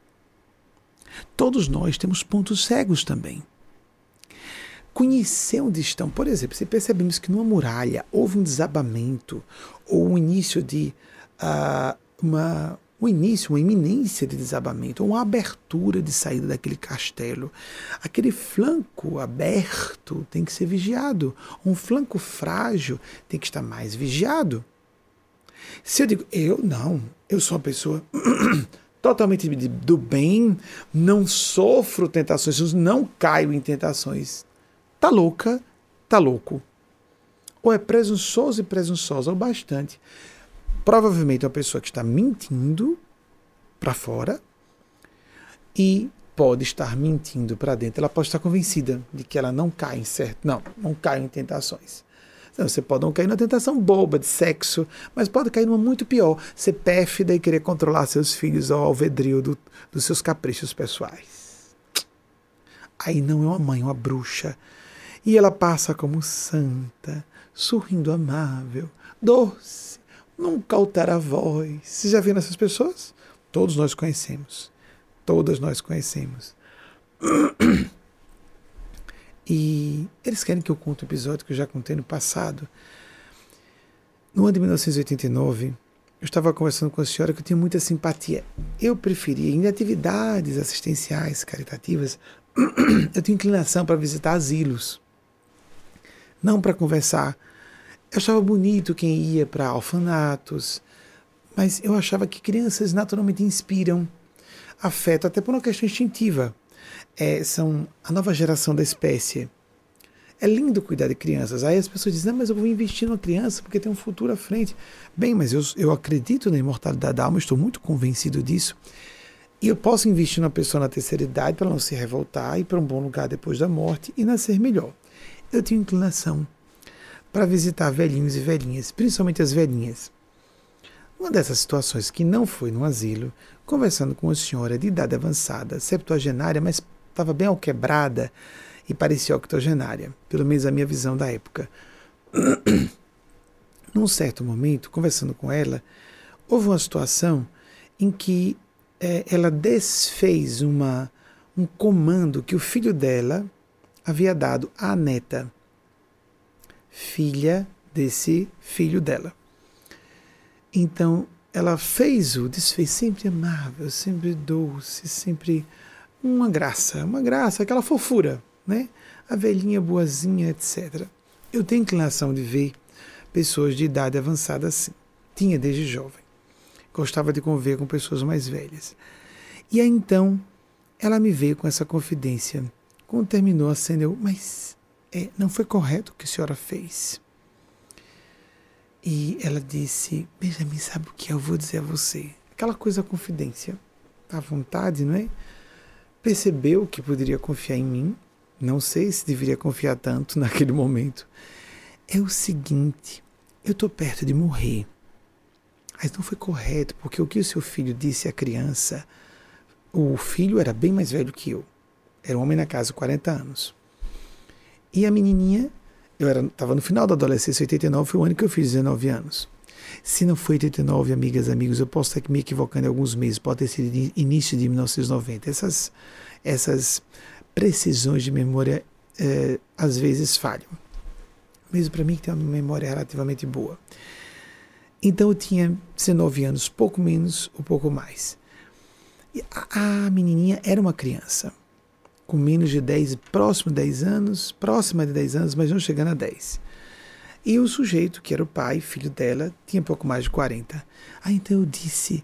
Todos nós temos pontos cegos também. Conhecer onde estão, por exemplo, se percebemos que numa muralha houve um desabamento ou um início de uh, uma um início, uma iminência de desabamento, uma abertura de saída daquele castelo. Aquele flanco aberto tem que ser vigiado. Um flanco frágil tem que estar mais vigiado. Se eu digo, eu não, eu sou uma pessoa <clears throat> totalmente do bem, não sofro tentações, não caio em tentações. Tá louca, tá louco. Ou é presunçoso e presunçosa, ou bastante provavelmente é uma pessoa que está mentindo para fora e pode estar mentindo para dentro. Ela pode estar convencida de que ela não cai em certo, não, não cai em tentações. Você pode não cair na tentação boba de sexo, mas pode cair numa muito pior, ser pérfida e querer controlar seus filhos ao alvedrio do, dos seus caprichos pessoais. Aí não é uma mãe, é uma bruxa. E ela passa como santa, sorrindo amável, doce nunca a voz. Você já viu essas pessoas? Todos nós conhecemos. Todas nós conhecemos. E eles querem que eu conte um episódio que eu já contei no passado. No ano de 1989, eu estava conversando com a senhora que eu tinha muita simpatia. Eu preferia, em atividades assistenciais, caritativas, <clears throat> eu tinha inclinação para visitar asilos. Não para conversar eu achava bonito quem ia para orfanatos, mas eu achava que crianças naturalmente inspiram afeto, até por uma questão instintiva. É, são a nova geração da espécie. É lindo cuidar de crianças. Aí as pessoas dizem, mas eu vou investir numa criança porque tem um futuro à frente. Bem, mas eu, eu acredito na imortalidade da alma, estou muito convencido disso. E eu posso investir numa pessoa na terceira idade para não se revoltar, ir para um bom lugar depois da morte e nascer melhor. Eu tenho inclinação para visitar velhinhos e velhinhas, principalmente as velhinhas. Uma dessas situações que não foi no asilo, conversando com uma senhora de idade avançada, septuagenária, mas estava bem alquebrada e parecia octogenária, pelo menos a minha visão da época. <clears throat> Num certo momento, conversando com ela, houve uma situação em que é, ela desfez uma, um comando que o filho dela havia dado à neta filha desse filho dela. Então, ela fez o desfez sempre amável, sempre doce, sempre uma graça, uma graça, aquela fofura, né? A velhinha boazinha, etc. Eu tenho inclinação de ver pessoas de idade avançada assim. Tinha desde jovem. Gostava de conviver com pessoas mais velhas. E aí então, ela me veio com essa confidência. Quando terminou a cena, eu, mas é, não foi correto o que a senhora fez. E ela disse: Benjamin, sabe o que eu vou dizer a você? Aquela coisa, confidência, à vontade, não é? Percebeu que poderia confiar em mim, não sei se deveria confiar tanto <laughs> naquele momento. É o seguinte: eu estou perto de morrer. Mas não foi correto, porque o que o seu filho disse à criança, o filho era bem mais velho que eu. Era um homem na casa, 40 anos. E a menininha, eu estava no final da adolescência, 89 foi o ano que eu fiz 19 anos. Se não foi 89, amigas amigos, eu posso estar me equivocando em alguns meses, pode ter sido início de 1990. Essas, essas precisões de memória é, às vezes falham. Mesmo para mim que tem uma memória relativamente boa. Então eu tinha 19 anos, pouco menos ou pouco mais. E a, a menininha era uma criança com menos de 10, próximo de 10 anos, próxima de 10 anos, mas não chegando a 10. E o sujeito, que era o pai, filho dela, tinha pouco mais de 40. Aí então eu disse: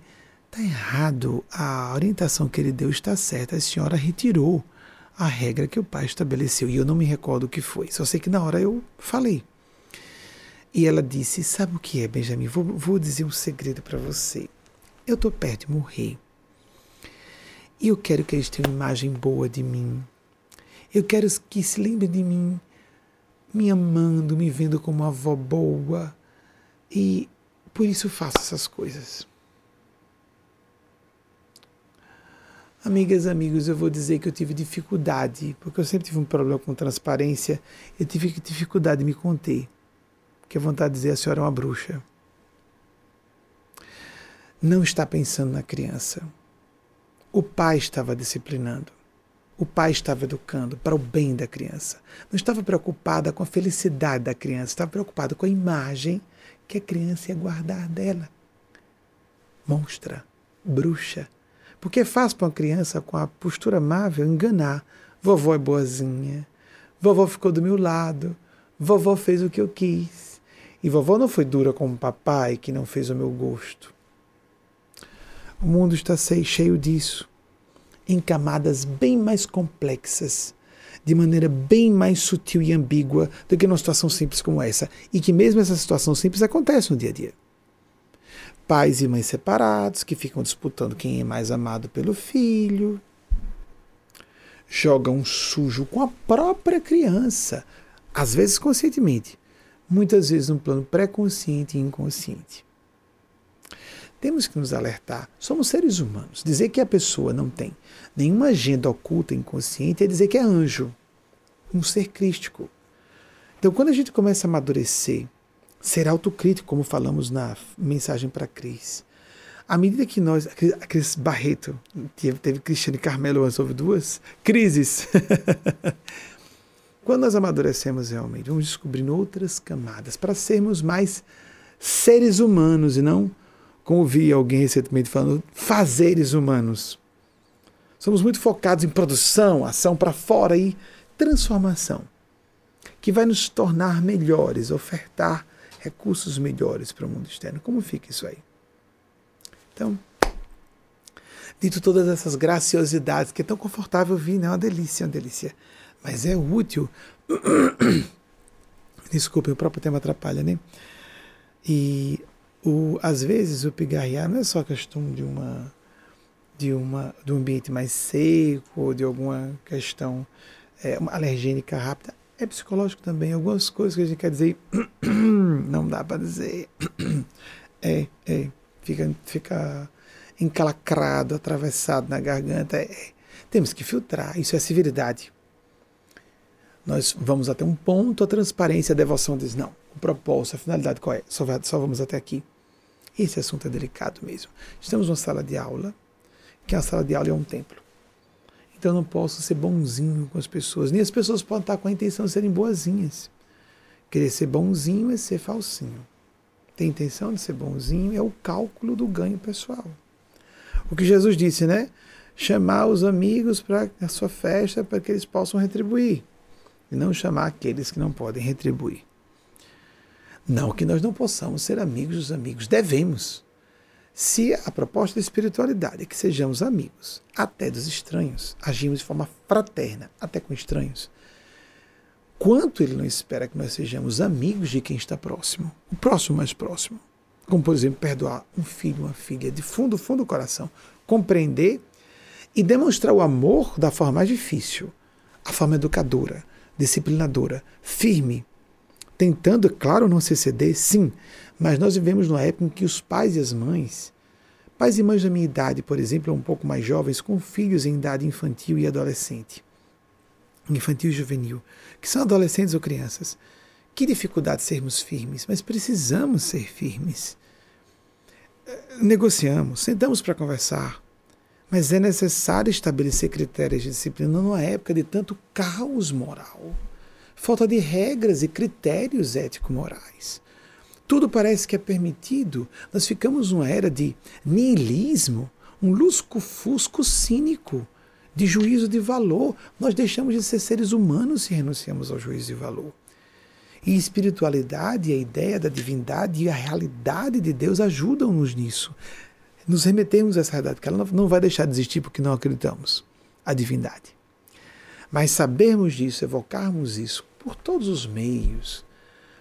tá errado, a orientação que ele deu está certa, a senhora retirou a regra que o pai estabeleceu. E eu não me recordo o que foi, só sei que na hora eu falei. E ela disse: Sabe o que é, Benjamin? Vou, vou dizer um segredo para você. Eu estou perto de morrer. Eu quero que eles tenham uma imagem boa de mim. Eu quero que se lembrem de mim, me amando, me vendo como uma avó boa. E por isso faço essas coisas. Amigas, amigos, eu vou dizer que eu tive dificuldade, porque eu sempre tive um problema com transparência, eu tive dificuldade de me conter. porque a vontade de dizer a senhora é uma bruxa. Não está pensando na criança. O pai estava disciplinando. O pai estava educando para o bem da criança. Não estava preocupada com a felicidade da criança, estava preocupada com a imagem que a criança ia guardar dela. Monstra, bruxa. Porque é fácil para uma criança com a postura amável enganar. Vovó é boazinha. Vovó ficou do meu lado. Vovó fez o que eu quis. E vovó não foi dura como papai, que não fez o meu gosto. O mundo está cheio disso, em camadas bem mais complexas, de maneira bem mais sutil e ambígua do que numa situação simples como essa, e que mesmo essa situação simples acontece no dia a dia. Pais e mães separados que ficam disputando quem é mais amado pelo filho, jogam sujo com a própria criança, às vezes conscientemente, muitas vezes no plano pré-consciente e inconsciente. Temos que nos alertar. Somos seres humanos. Dizer que a pessoa não tem nenhuma agenda oculta inconsciente é dizer que é anjo, um ser crístico. Então, quando a gente começa a amadurecer, ser autocrítico, como falamos na mensagem para Cris, à medida que nós. A Cris Barreto, teve, Cristiane Carmelo antes, houve duas crises. <laughs> Quando nós amadurecemos realmente, vamos descobrindo outras camadas para sermos mais seres humanos e não como vi alguém recentemente falando, fazeres humanos. Somos muito focados em produção, ação para fora e transformação, que vai nos tornar melhores, ofertar recursos melhores para o mundo externo. Como fica isso aí? Então, dito todas essas graciosidades, que é tão confortável ouvir, né? Uma delícia, uma delícia. Mas é útil. <coughs> Desculpe, o próprio tema atrapalha, né? E o, às vezes o pigarrear não é só questão de uma de uma de um ambiente mais seco ou de alguma questão é, alergênica rápida. É psicológico também. Algumas coisas que a gente quer dizer <coughs> não dá para dizer. É é. Fica fica encalacrado atravessado na garganta. É, temos que filtrar. Isso é civilidade. Nós vamos até um ponto a transparência a devoção diz não o propósito a finalidade qual é? Só, só vamos até aqui esse assunto é delicado mesmo. Estamos numa sala de aula, que a sala de aula é um templo. Então eu não posso ser bonzinho com as pessoas, nem as pessoas podem estar com a intenção de serem boazinhas. Querer ser bonzinho é ser falsinho. Ter intenção de ser bonzinho é o cálculo do ganho pessoal. O que Jesus disse, né? Chamar os amigos para a sua festa para que eles possam retribuir. E não chamar aqueles que não podem retribuir. Não que nós não possamos ser amigos dos amigos, devemos. Se a proposta da espiritualidade é que sejamos amigos, até dos estranhos, agimos de forma fraterna, até com estranhos, quanto ele não espera que nós sejamos amigos de quem está próximo, o próximo mais próximo. Como, por exemplo, perdoar um filho, uma filha, de fundo, fundo do coração, compreender e demonstrar o amor da forma mais difícil, a forma educadora, disciplinadora, firme, tentando, claro, não se ceder, sim, mas nós vivemos numa época em que os pais e as mães, pais e mães da minha idade, por exemplo, um pouco mais jovens, com filhos em idade infantil e adolescente, infantil e juvenil, que são adolescentes ou crianças, que dificuldade sermos firmes, mas precisamos ser firmes. Negociamos, sentamos para conversar, mas é necessário estabelecer critérios de disciplina numa época de tanto caos moral falta de regras e critérios ético-morais. Tudo parece que é permitido. Nós ficamos numa era de niilismo, um lusco-fusco cínico, de juízo de valor. Nós deixamos de ser seres humanos se renunciamos ao juízo de valor. E espiritualidade, a ideia da divindade e a realidade de Deus ajudam-nos nisso. Nos remetemos a essa realidade, que ela não vai deixar de existir porque não acreditamos. A divindade. Mas sabermos disso, evocarmos isso por todos os meios.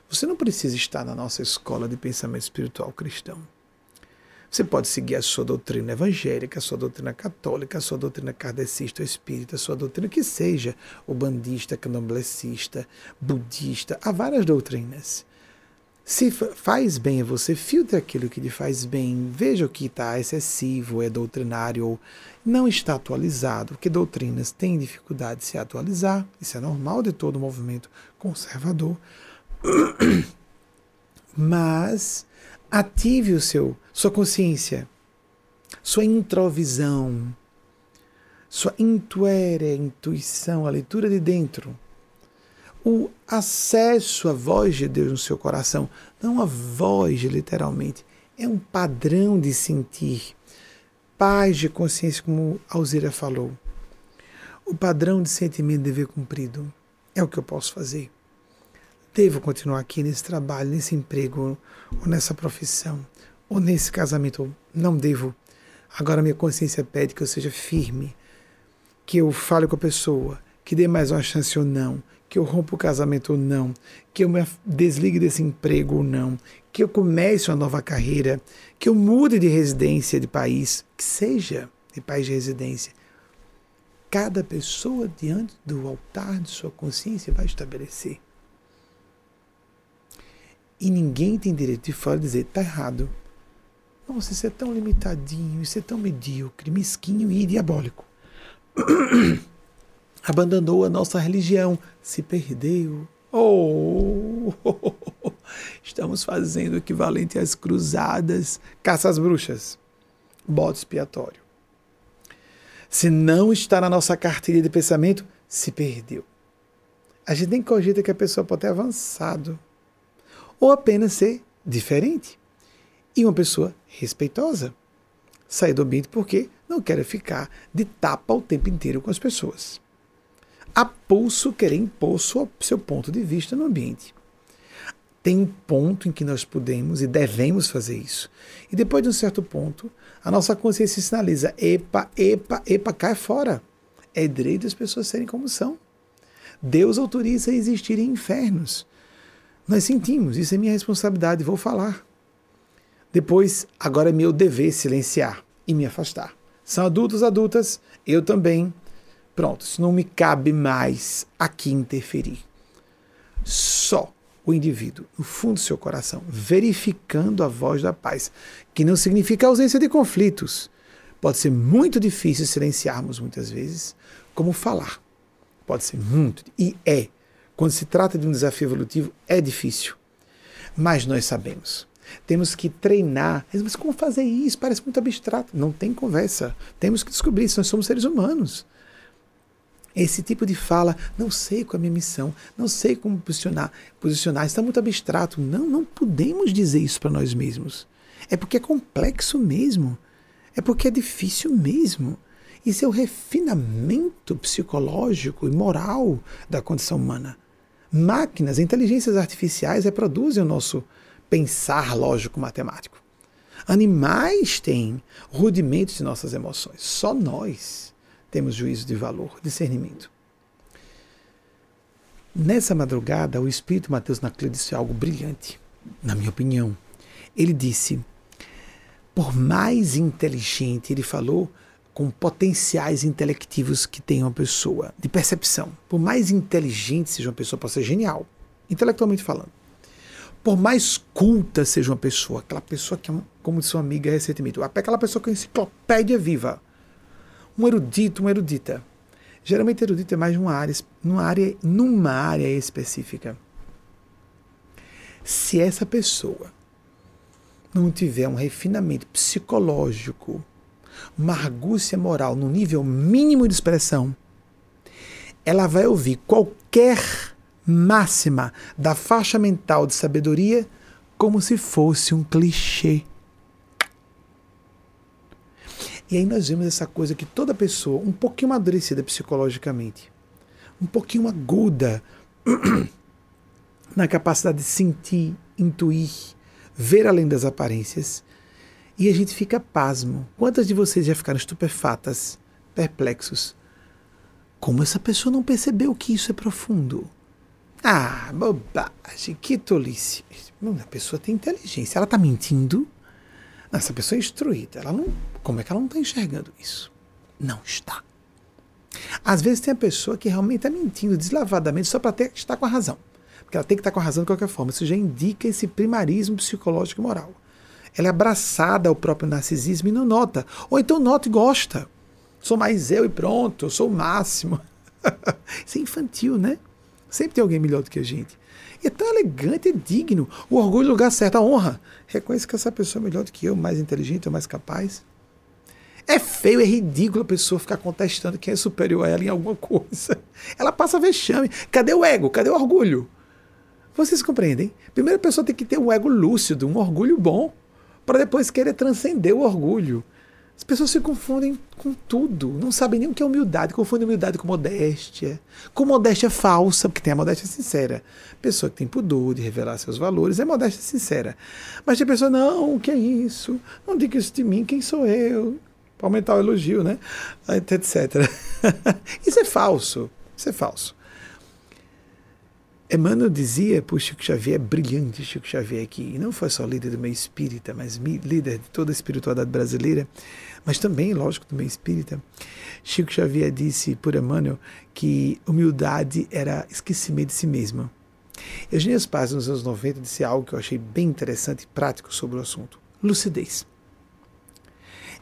Você não precisa estar na nossa escola de pensamento espiritual cristão. Você pode seguir a sua doutrina evangélica, a sua doutrina católica, a sua doutrina kardecista ou espírita, a sua doutrina que seja, o bandista, candomblessista, budista, há várias doutrinas. Se faz bem a você, filtre aquilo que lhe faz bem, veja o que está excessivo, é doutrinário ou não está atualizado, porque doutrinas têm dificuldade de se atualizar, isso é normal de todo movimento conservador. <coughs> mas ative o seu sua consciência, sua introvisão, sua intuere, intuição, a leitura de dentro, o acesso à voz de Deus no seu coração, não a voz literalmente, é um padrão de sentir, paz de consciência, como Alzira falou. O padrão de sentimento de dever cumprido é o que eu posso fazer. Devo continuar aqui nesse trabalho, nesse emprego, ou nessa profissão, ou nesse casamento, ou não devo. Agora minha consciência pede que eu seja firme, que eu fale com a pessoa, que dê mais uma chance ou não, que eu rompa o casamento ou não, que eu me desligue desse emprego ou não, que eu comece uma nova carreira, que eu mude de residência de país, que seja de país de residência. Cada pessoa diante do altar de sua consciência vai estabelecer. E ninguém tem direito de fora dizer, está errado. Nossa, isso é tão limitadinho, isso é tão medíocre, mesquinho e diabólico. <clears throat> abandonou a nossa religião, se perdeu. Oh, <laughs> estamos fazendo o equivalente às cruzadas, caça às bruxas, bode expiatório. Se não está na nossa cartilha de pensamento, se perdeu. A gente nem cogita que a pessoa pode ter avançado ou apenas ser diferente. E uma pessoa respeitosa. Sair do ambiente porque não quer ficar de tapa o tempo inteiro com as pessoas a pulso querer impor sua, seu ponto de vista no ambiente. Tem um ponto em que nós podemos e devemos fazer isso. E depois de um certo ponto, a nossa consciência sinaliza: epa, epa, epa, cai fora. É direito das pessoas serem como são. Deus autoriza existir em infernos. Nós sentimos, isso é minha responsabilidade, vou falar. Depois, agora é meu dever silenciar e me afastar. São adultos, adultas, eu também Pronto, isso não me cabe mais aqui interferir. Só o indivíduo, no fundo do seu coração, verificando a voz da paz, que não significa ausência de conflitos. Pode ser muito difícil silenciarmos muitas vezes, como falar. Pode ser muito, e é. Quando se trata de um desafio evolutivo, é difícil. Mas nós sabemos. Temos que treinar. Mas como fazer isso? Parece muito abstrato. Não tem conversa. Temos que descobrir. Nós somos seres humanos. Esse tipo de fala, não sei qual é a minha missão, não sei como posicionar, posicionar, está muito abstrato. Não, não podemos dizer isso para nós mesmos. É porque é complexo mesmo. É porque é difícil mesmo. Isso é o refinamento psicológico e moral da condição humana. Máquinas, inteligências artificiais reproduzem o nosso pensar lógico-matemático. Animais têm rudimentos de nossas emoções. Só nós temos juízo de valor, discernimento. Nessa madrugada, o Espírito Mateus Nacleu disse algo brilhante, na minha opinião. Ele disse: por mais inteligente, ele falou com potenciais intelectivos que tem uma pessoa, de percepção. Por mais inteligente seja uma pessoa, pode ser genial, intelectualmente falando. Por mais culta seja uma pessoa, aquela pessoa que, é como disse sua amiga recentemente, aquela pessoa que é uma enciclopédia viva, um erudito, uma erudita. Geralmente erudito é mais numa área, numa área, numa área específica. Se essa pessoa não tiver um refinamento psicológico, uma argúcia moral no nível mínimo de expressão, ela vai ouvir qualquer máxima da faixa mental de sabedoria como se fosse um clichê. E aí nós vemos essa coisa que toda pessoa, um pouquinho amadurecida psicologicamente, um pouquinho aguda <clears throat> na capacidade de sentir, intuir, ver além das aparências, e a gente fica pasmo. Quantas de vocês já ficaram estupefatas, perplexos? Como essa pessoa não percebeu que isso é profundo? Ah, bobagem, que tolice. A pessoa tem inteligência, ela está mentindo? Essa pessoa é instruída, ela não como é que ela não está enxergando isso? Não está. Às vezes tem a pessoa que realmente está mentindo deslavadamente só para estar com a razão. Porque ela tem que estar com a razão de qualquer forma. Isso já indica esse primarismo psicológico e moral. Ela é abraçada ao próprio narcisismo e não nota. Ou então nota e gosta. Sou mais eu e pronto, eu sou o máximo. <laughs> Isso é infantil, né? Sempre tem alguém melhor do que a gente. E é tão elegante, é digno. O orgulho, lugar certo, a honra. Reconheça que essa pessoa é melhor do que eu, mais inteligente, mais capaz. É feio, é ridículo a pessoa ficar contestando quem é superior a ela em alguma coisa. <laughs> Ela passa vexame. Cadê o ego? Cadê o orgulho? Vocês compreendem? Primeiro a pessoa tem que ter um ego lúcido, um orgulho bom, para depois querer transcender o orgulho. As pessoas se confundem com tudo, não sabem nem o que é humildade, confundem humildade com modéstia, com modéstia falsa, porque tem a modéstia sincera. Pessoa que tem pudor de revelar seus valores é modéstia sincera. Mas tem pessoa, não, o que é isso? Não diga isso de mim, quem sou eu? Para aumentar o elogio, né? Etc. <laughs> Isso é falso. Isso é falso. Emmanuel dizia, por Chico Xavier, brilhante Chico Xavier aqui, e não foi só líder do meio espírita, mas líder de toda a espiritualidade brasileira, mas também, lógico, do meio espírita. Chico Xavier disse por Emmanuel que humildade era esquecimento de si mesmo. Eugênio Paz, nos anos 90, disse algo que eu achei bem interessante e prático sobre o assunto: lucidez.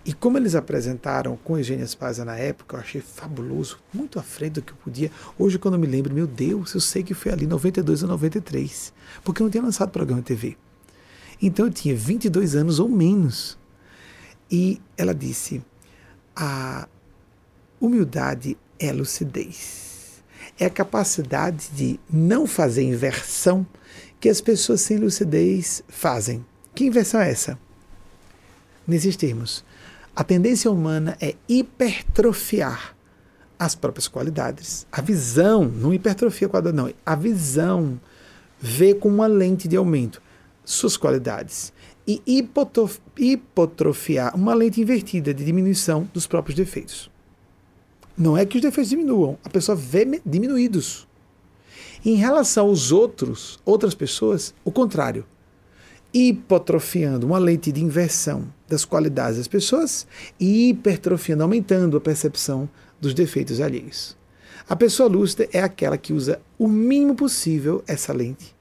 E como eles apresentaram com Eugênia Spazia na época, eu achei fabuloso, muito à frente do que eu podia. Hoje, quando eu me lembro, meu Deus, eu sei que foi ali 92 ou 93, porque eu não tinha lançado programa de TV. Então eu tinha 22 anos ou menos. E ela disse: a humildade é lucidez. É a capacidade de não fazer inversão que as pessoas sem lucidez fazem. Que inversão é essa? Nesses termos a tendência humana é hipertrofiar as próprias qualidades. A visão, não hipertrofia quadrada, não, a visão vê com uma lente de aumento suas qualidades e hipotrofiar uma lente invertida de diminuição dos próprios defeitos. Não é que os defeitos diminuam, a pessoa vê diminuídos. Em relação aos outros, outras pessoas, o contrário hipotrofiando, uma lente de inversão das qualidades das pessoas e hipertrofiando, aumentando a percepção dos defeitos alheios. A pessoa lúcida é aquela que usa o mínimo possível essa lente,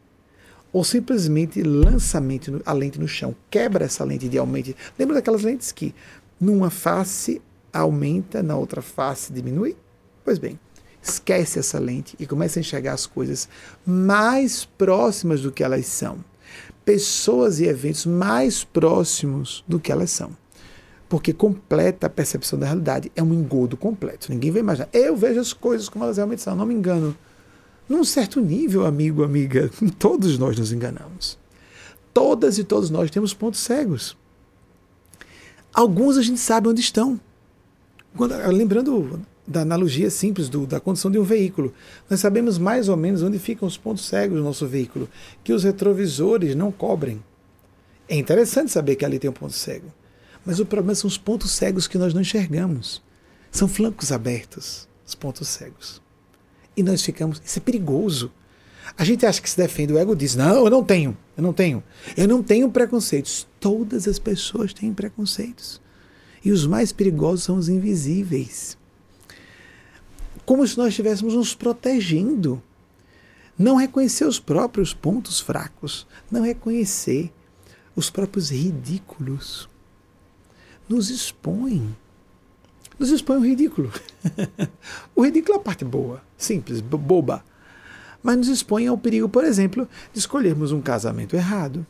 ou simplesmente lança a lente no chão, quebra essa lente de aumento. Lembra daquelas lentes que numa face aumenta, na outra face diminui? Pois bem, esquece essa lente e começa a enxergar as coisas mais próximas do que elas são pessoas e eventos mais próximos do que elas são. Porque completa a percepção da realidade. É um engodo completo. Ninguém vai imaginar. Eu vejo as coisas como elas realmente são, não me engano. Num certo nível, amigo, amiga, <laughs> todos nós nos enganamos. Todas e todos nós temos pontos cegos. Alguns a gente sabe onde estão. Quando, lembrando da analogia simples do, da condição de um veículo. Nós sabemos mais ou menos onde ficam os pontos cegos do nosso veículo, que os retrovisores não cobrem. É interessante saber que ali tem um ponto cego. Mas o problema são os pontos cegos que nós não enxergamos. São flancos abertos, os pontos cegos. E nós ficamos. Isso é perigoso. A gente acha que se defende, o ego diz: Não, eu não tenho, eu não tenho. Eu não tenho preconceitos. Todas as pessoas têm preconceitos. E os mais perigosos são os invisíveis como se nós estivéssemos nos protegendo. Não reconhecer os próprios pontos fracos, não reconhecer os próprios ridículos. Nos expõe. Nos expõe o ridículo. <laughs> o ridículo é a parte boa, simples, boba. Mas nos expõe ao perigo, por exemplo, de escolhermos um casamento errado,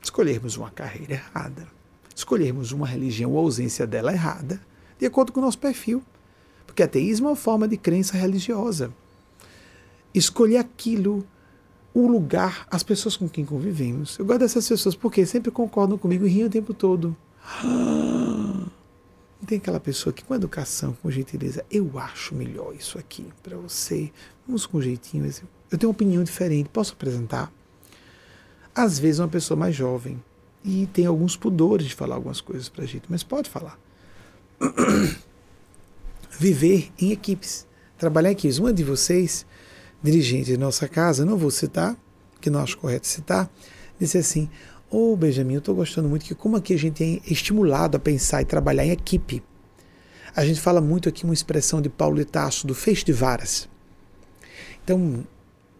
escolhermos uma carreira errada, escolhermos uma religião ou ausência dela errada, de acordo com o nosso perfil. Porque ateísmo é uma forma de crença religiosa. Escolher aquilo, o lugar, as pessoas com quem convivemos. Eu gosto dessas pessoas porque sempre concordam comigo e riem o tempo todo. Não tem aquela pessoa que com educação, com gentileza, eu acho melhor isso aqui para você. Vamos com jeitinho. Eu tenho uma opinião diferente, posso apresentar? Às vezes uma pessoa mais jovem e tem alguns pudores de falar algumas coisas para a gente, mas pode falar. Viver em equipes, trabalhar em equipes. Uma de vocês, dirigente de nossa casa, não vou citar, que não acho correto citar, disse assim: Ô oh, Benjamin, eu estou gostando muito que como aqui a gente é estimulado a pensar e trabalhar em equipe. A gente fala muito aqui uma expressão de Paulo Itaço, do feixe de varas. Então,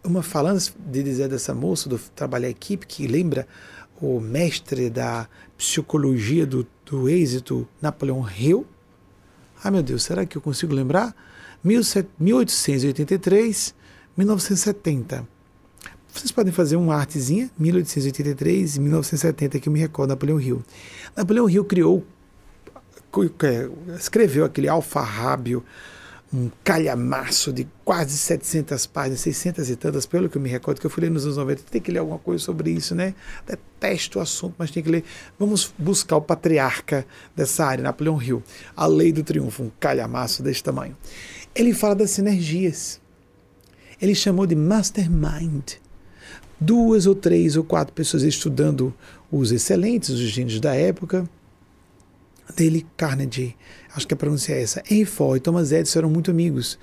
uma falando de dizer dessa moça do trabalhar em equipe, que lembra o mestre da psicologia do, do êxito, Napoleão Hill, ah, meu Deus, será que eu consigo lembrar? 1883, 1970. Vocês podem fazer uma artezinha, 1883 e 1970, que eu me recordo, Napoleão Hill. Napoleão Hill criou, escreveu aquele alfarrábio, um calhamaço de quase 700 páginas, 600 e tantas, pelo que eu me recordo, que eu fui ler nos anos 90. Tem que ler alguma coisa sobre isso, né? Detesto o assunto, mas tem que ler. Vamos buscar o patriarca dessa área, Napoleão Hill. A Lei do Triunfo, um calhamaço desse tamanho. Ele fala das sinergias. Ele chamou de mastermind. Duas ou três ou quatro pessoas estudando os excelentes, os gênios da época, Dale Carnegie, acho que a pronúncia é essa, Ford e Thomas Edison eram muito amigos.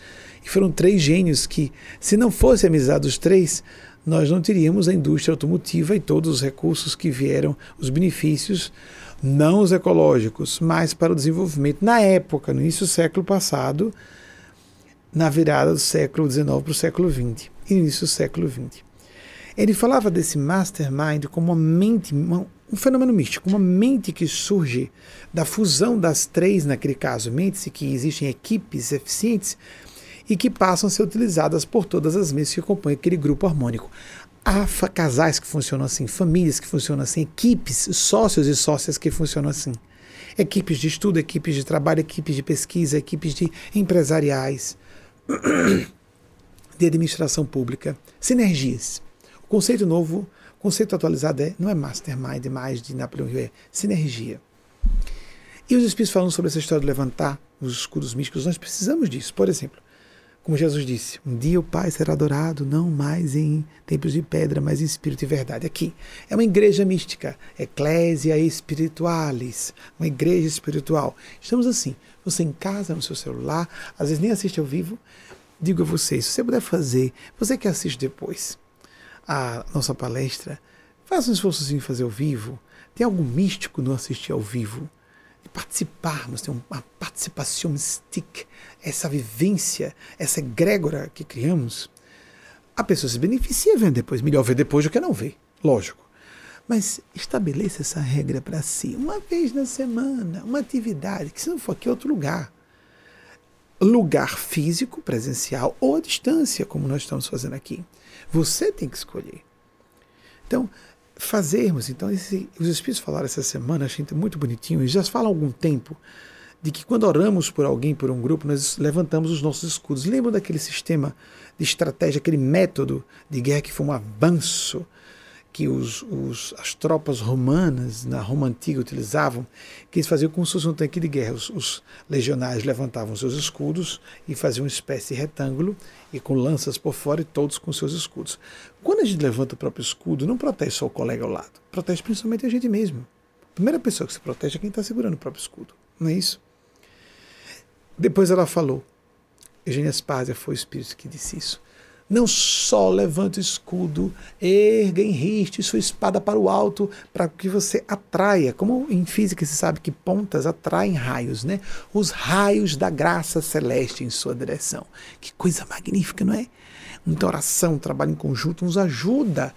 E foram três gênios que, se não fosse a amizade dos três, nós não teríamos a indústria automotiva e todos os recursos que vieram, os benefícios, não os ecológicos, mas para o desenvolvimento. Na época, no início do século passado, na virada do século XIX para o século XX, início do século XX. Ele falava desse mastermind como uma mente, uma, um fenômeno místico, uma mente que surge da fusão das três, naquele caso, mentes, e que existem equipes eficientes e que passam a ser utilizadas por todas as mentes que compõem aquele grupo harmônico. Há casais que funcionam assim, famílias que funcionam assim, equipes, sócios e sócias que funcionam assim. Equipes de estudo, equipes de trabalho, equipes de pesquisa, equipes de empresariais, <coughs> de administração pública, sinergias. O conceito novo conceito atualizado é, não é mastermind mais de Napoleão Hill, é sinergia. E os Espíritos falam sobre essa história de levantar os escudos místicos, nós precisamos disso. Por exemplo, como Jesus disse, um dia o Pai será adorado não mais em templos de pedra, mas em espírito e verdade. Aqui é uma igreja mística, Ecclesia Spiritualis, uma igreja espiritual. Estamos assim, você em casa, no seu celular, às vezes nem assiste ao vivo. Digo a vocês, se você puder fazer, você que assiste depois, a nossa palestra, faça um esforço em fazer ao vivo. Tem algo místico no assistir ao vivo. De participarmos, ter uma participação mystique, essa vivência, essa egrégora que criamos. A pessoa se beneficia vendo depois. Melhor ver depois do que não ver, lógico. Mas estabeleça essa regra para si. Uma vez na semana, uma atividade, que se não for aqui, outro lugar. Lugar físico, presencial ou à distância, como nós estamos fazendo aqui. Você tem que escolher. Então, fazermos, então, esse, os Espíritos falaram essa semana, achei muito bonitinho, eles já falam há algum tempo, de que quando oramos por alguém, por um grupo, nós levantamos os nossos escudos. Lembram daquele sistema de estratégia, aquele método de guerra que foi um avanço que os, os, as tropas romanas na Roma antiga utilizavam, que eles faziam como se fosse um tanque de guerra. Os, os legionários levantavam seus escudos e faziam uma espécie de retângulo e com lanças por fora e todos com seus escudos. Quando a gente levanta o próprio escudo, não protege só o colega ao lado, protege principalmente a gente mesmo. A primeira pessoa que se protege é quem está segurando o próprio escudo, não é isso? Depois ela falou, Eugênia Spazia foi o espírito que disse isso. Não só levante o escudo, erga, enriste sua espada para o alto, para que você atraia. Como em física se sabe que pontas atraem raios, né? Os raios da graça celeste em sua direção. Que coisa magnífica, não é? Muita oração, trabalho em conjunto nos ajuda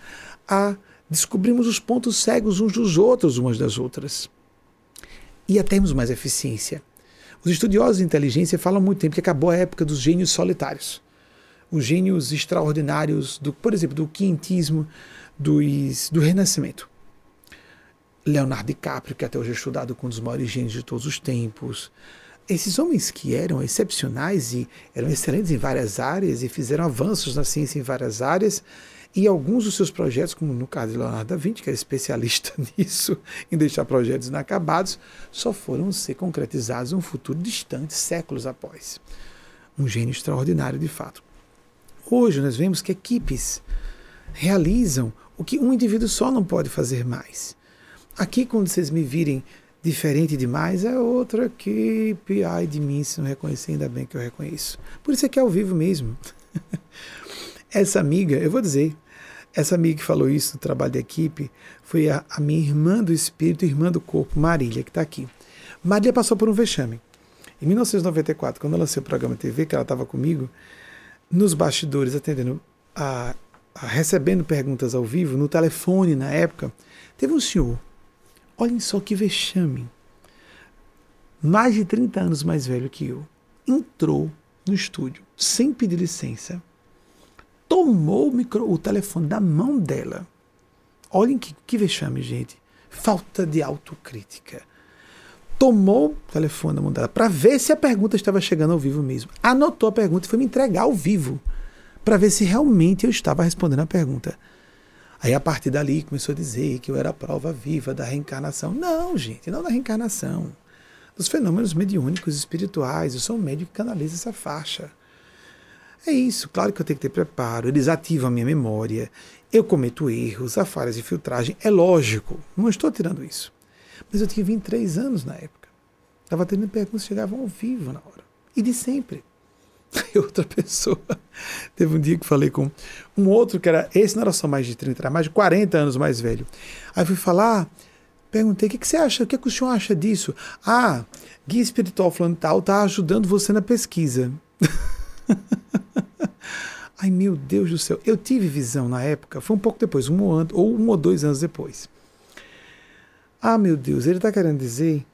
a descobrirmos os pontos cegos uns dos outros, umas das outras. E a termos mais eficiência. Os estudiosos de inteligência falam muito tempo que acabou a época dos gênios solitários os gênios extraordinários, do, por exemplo, do quintismo, dos, do Renascimento. Leonardo DiCaprio, que até hoje é estudado como um dos maiores gênios de todos os tempos. Esses homens que eram excepcionais e eram excelentes em várias áreas e fizeram avanços na ciência em várias áreas, e alguns dos seus projetos, como no caso de Leonardo da Vinci, que era especialista <laughs> nisso, em deixar projetos inacabados, só foram ser concretizados em um futuro distante, séculos após. Um gênio extraordinário, de fato. Hoje nós vemos que equipes realizam o que um indivíduo só não pode fazer mais. Aqui, quando vocês me virem diferente demais, é outra equipe. Ai de mim se não reconhecer, ainda bem que eu reconheço. Por isso é que é ao vivo mesmo. <laughs> essa amiga, eu vou dizer, essa amiga que falou isso do trabalho de equipe foi a, a minha irmã do espírito, irmã do corpo, Marília, que está aqui. Marília passou por um vexame. Em 1994, quando eu lancei o programa TV, que ela estava comigo, nos bastidores, atendendo a, a, recebendo perguntas ao vivo, no telefone na época, teve um senhor. Olhem só que vexame. Mais de 30 anos mais velho que eu. Entrou no estúdio sem pedir licença. tomou o, micro, o telefone da mão dela. Olhem que, que vexame, gente. Falta de autocrítica. Tomou o telefone da mão dela para ver se a pergunta estava chegando ao vivo mesmo. Anotou a pergunta e foi me entregar ao vivo para ver se realmente eu estava respondendo a pergunta. Aí a partir dali começou a dizer que eu era a prova viva da reencarnação. Não, gente, não da reencarnação. Dos fenômenos mediúnicos espirituais. Eu sou um médico que canaliza essa faixa. É isso, claro que eu tenho que ter preparo, eles ativam a minha memória, eu cometo erros, há falhas de filtragem, é lógico, não estou tirando isso. Mas eu tinha 23 anos na época. Estava tendo perguntas que chegavam ao vivo na hora. E de sempre. <laughs> E outra pessoa. <laughs> Teve um dia que falei com um outro que era. Esse não era só mais de 30, era mais de 40 anos mais velho. Aí fui falar, perguntei: o que, que você acha? O que, que o senhor acha disso? Ah, guia espiritual falando tal, tá ajudando você na pesquisa. <laughs> Ai meu Deus do céu, eu tive visão na época, foi um pouco depois, um ano, ou um ou dois anos depois. Ah meu Deus, ele está querendo dizer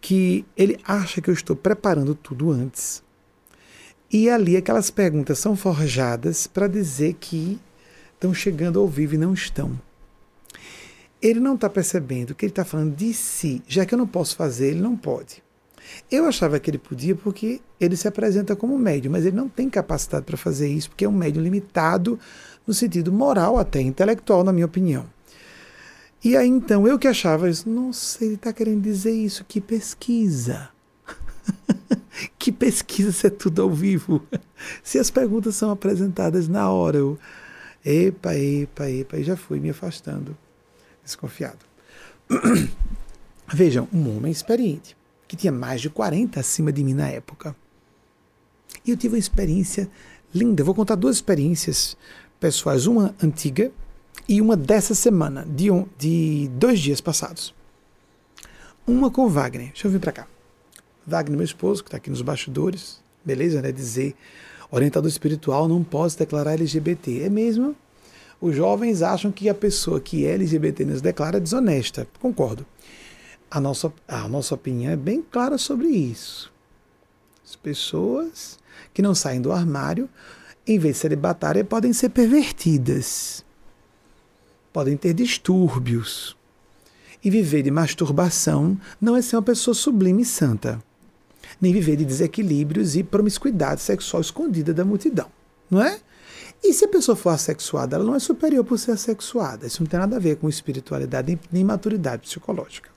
que ele acha que eu estou preparando tudo antes. E ali aquelas perguntas são forjadas para dizer que estão chegando ao vivo e não estão. Ele não está percebendo que ele está falando de si. Já que eu não posso fazer, ele não pode. Eu achava que ele podia porque ele se apresenta como médium, mas ele não tem capacidade para fazer isso, porque é um médium limitado no sentido moral, até intelectual, na minha opinião. E aí então eu que achava isso, nossa, ele está querendo dizer isso, que pesquisa. <laughs> que pesquisa se é tudo ao vivo. <laughs> se as perguntas são apresentadas na hora, eu. Epa, epa, epa, e já fui me afastando, desconfiado. <clears throat> Vejam, um homem experiente que tinha mais de 40 acima de mim na época. E eu tive uma experiência linda. Vou contar duas experiências pessoais, uma antiga e uma dessa semana, de, um, de dois dias passados. Uma com Wagner. Deixa eu vir para cá. Wagner, meu esposo, que está aqui nos bastidores, beleza, né? Dizer orientador espiritual não pode declarar LGBT. É mesmo? Os jovens acham que a pessoa que é LGBT nos declara é desonesta. Concordo a nossa, a nossa opinião é bem clara sobre isso. As pessoas que não saem do armário, em vez de celibatária, podem ser pervertidas, podem ter distúrbios. E viver de masturbação não é ser uma pessoa sublime e santa, nem viver de desequilíbrios e promiscuidade sexual escondida da multidão, não é? E se a pessoa for assexuada, ela não é superior por ser assexuada. Isso não tem nada a ver com espiritualidade nem maturidade psicológica.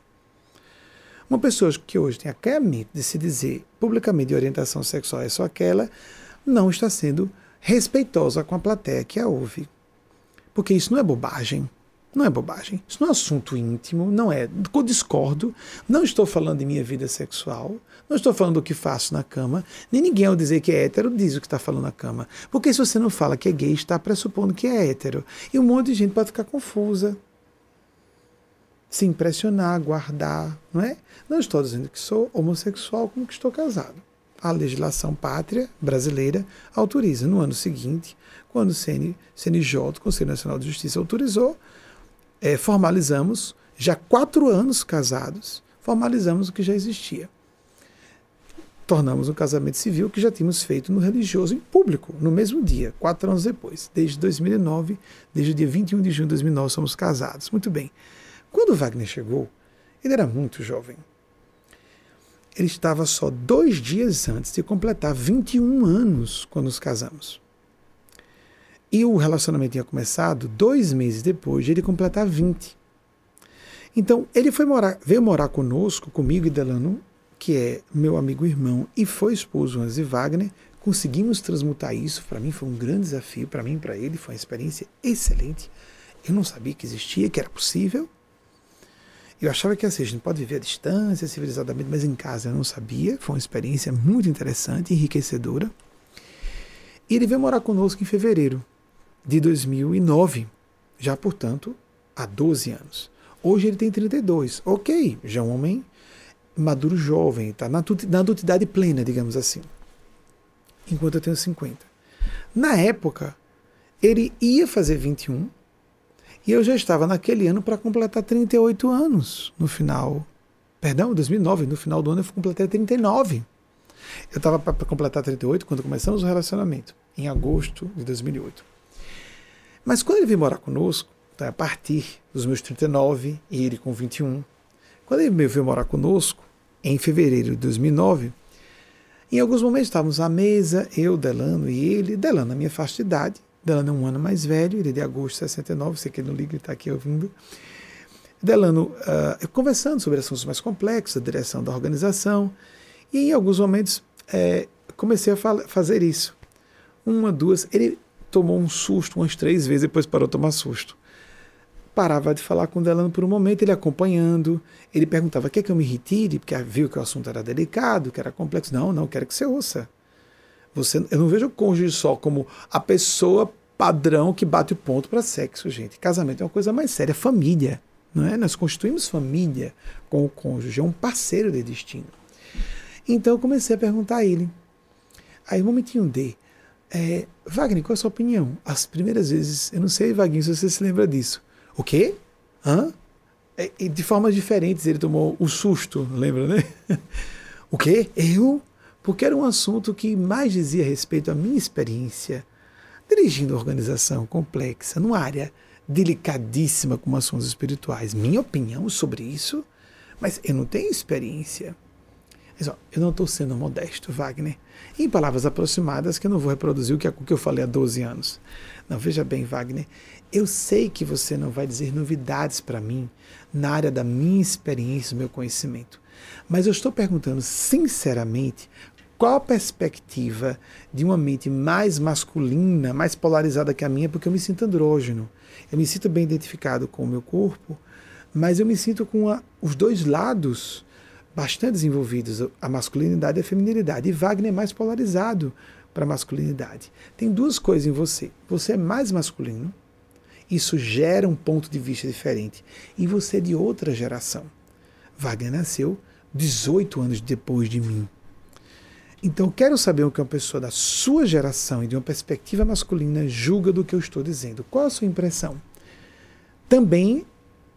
Uma pessoa que hoje tem a mente de se dizer publicamente de orientação sexual é só aquela, não está sendo respeitosa com a plateia que a ouve. Porque isso não é bobagem. Não é bobagem. Isso não é assunto íntimo, não é. Eu discordo. Não estou falando de minha vida sexual. Não estou falando do que faço na cama. Nem ninguém, ao dizer que é hétero, diz o que está falando na cama. Porque se você não fala que é gay, está pressupondo que é hétero. E um monte de gente pode ficar confusa se impressionar, guardar, não é? Não estou dizendo que sou homossexual como que estou casado. A legislação pátria brasileira autoriza. No ano seguinte, quando o CN, CNJ, o Conselho Nacional de Justiça, autorizou, é, formalizamos, já quatro anos casados, formalizamos o que já existia. Tornamos um casamento civil que já tínhamos feito no religioso em público, no mesmo dia, quatro anos depois. Desde 2009, desde o dia 21 de junho de 2009, somos casados. Muito bem. Quando Wagner chegou, ele era muito jovem. Ele estava só dois dias antes de completar 21 anos quando nos casamos. E o relacionamento tinha começado dois meses depois de ele completar 20. Então, ele foi morar, veio morar conosco, comigo e Delano, que é meu amigo irmão e foi esposo antes de Wagner. Conseguimos transmutar isso. Para mim foi um grande desafio, para mim e para ele foi uma experiência excelente. Eu não sabia que existia, que era possível. Eu achava que assim, a gente pode viver à distância, civilizadamente, mas em casa eu não sabia. Foi uma experiência muito interessante, enriquecedora. E ele veio morar conosco em fevereiro de 2009, já portanto há 12 anos. Hoje ele tem 32. Ok, já é um homem maduro jovem, está na, na adultidade plena, digamos assim. Enquanto eu tenho 50. Na época, ele ia fazer 21, e eu já estava naquele ano para completar 38 anos no final. Perdão, 2009, no final do ano eu completei 39. Eu estava para completar 38 quando começamos o relacionamento, em agosto de 2008. Mas quando ele veio morar conosco, então a partir dos meus 39 e ele com 21, quando ele veio morar conosco, em fevereiro de 2009, em alguns momentos estávamos à mesa, eu, Delano e ele, Delano na minha faixa de idade, Delano é um ano mais velho, ele é de agosto de 69, sei que ele não liga, ele está aqui ouvindo. Delano uh, conversando sobre assuntos mais complexos, a direção da organização, e em alguns momentos é, comecei a fazer isso. Uma, duas, ele tomou um susto umas três vezes, depois parou de tomar susto. Parava de falar com o Delano por um momento, ele acompanhando, ele perguntava, quer que eu me retire? Porque viu que o assunto era delicado, que era complexo. Não, não, quero que você ouça. Você, eu não vejo o cônjuge só como a pessoa padrão que bate o ponto para sexo, gente. Casamento é uma coisa mais séria, família. Não é? Nós constituímos família com o cônjuge, é um parceiro de destino. Então eu comecei a perguntar a ele. Aí, um momentinho D. É, Wagner, qual é a sua opinião? As primeiras vezes, eu não sei, Wagner, se você se lembra disso. O quê? Hã? É, de formas diferentes ele tomou o susto, lembra, né? <laughs> o quê? Eu? Porque era um assunto que mais dizia respeito à minha experiência dirigindo organização complexa, numa área delicadíssima como assuntos espirituais. Minha opinião sobre isso, mas eu não tenho experiência. Ó, eu não estou sendo modesto, Wagner. Em palavras aproximadas, que eu não vou reproduzir o que, o que eu falei há 12 anos. Não, veja bem, Wagner, eu sei que você não vai dizer novidades para mim na área da minha experiência, do meu conhecimento. Mas eu estou perguntando sinceramente qual a perspectiva de uma mente mais masculina, mais polarizada que a minha, porque eu me sinto andrógeno. Eu me sinto bem identificado com o meu corpo, mas eu me sinto com a, os dois lados bastante desenvolvidos, a masculinidade e a feminilidade. E Wagner é mais polarizado para a masculinidade. Tem duas coisas em você. Você é mais masculino, isso gera um ponto de vista diferente. E você é de outra geração. Wagner nasceu 18 anos depois de mim. Então, quero saber o que uma pessoa da sua geração e de uma perspectiva masculina julga do que eu estou dizendo. Qual a sua impressão? Também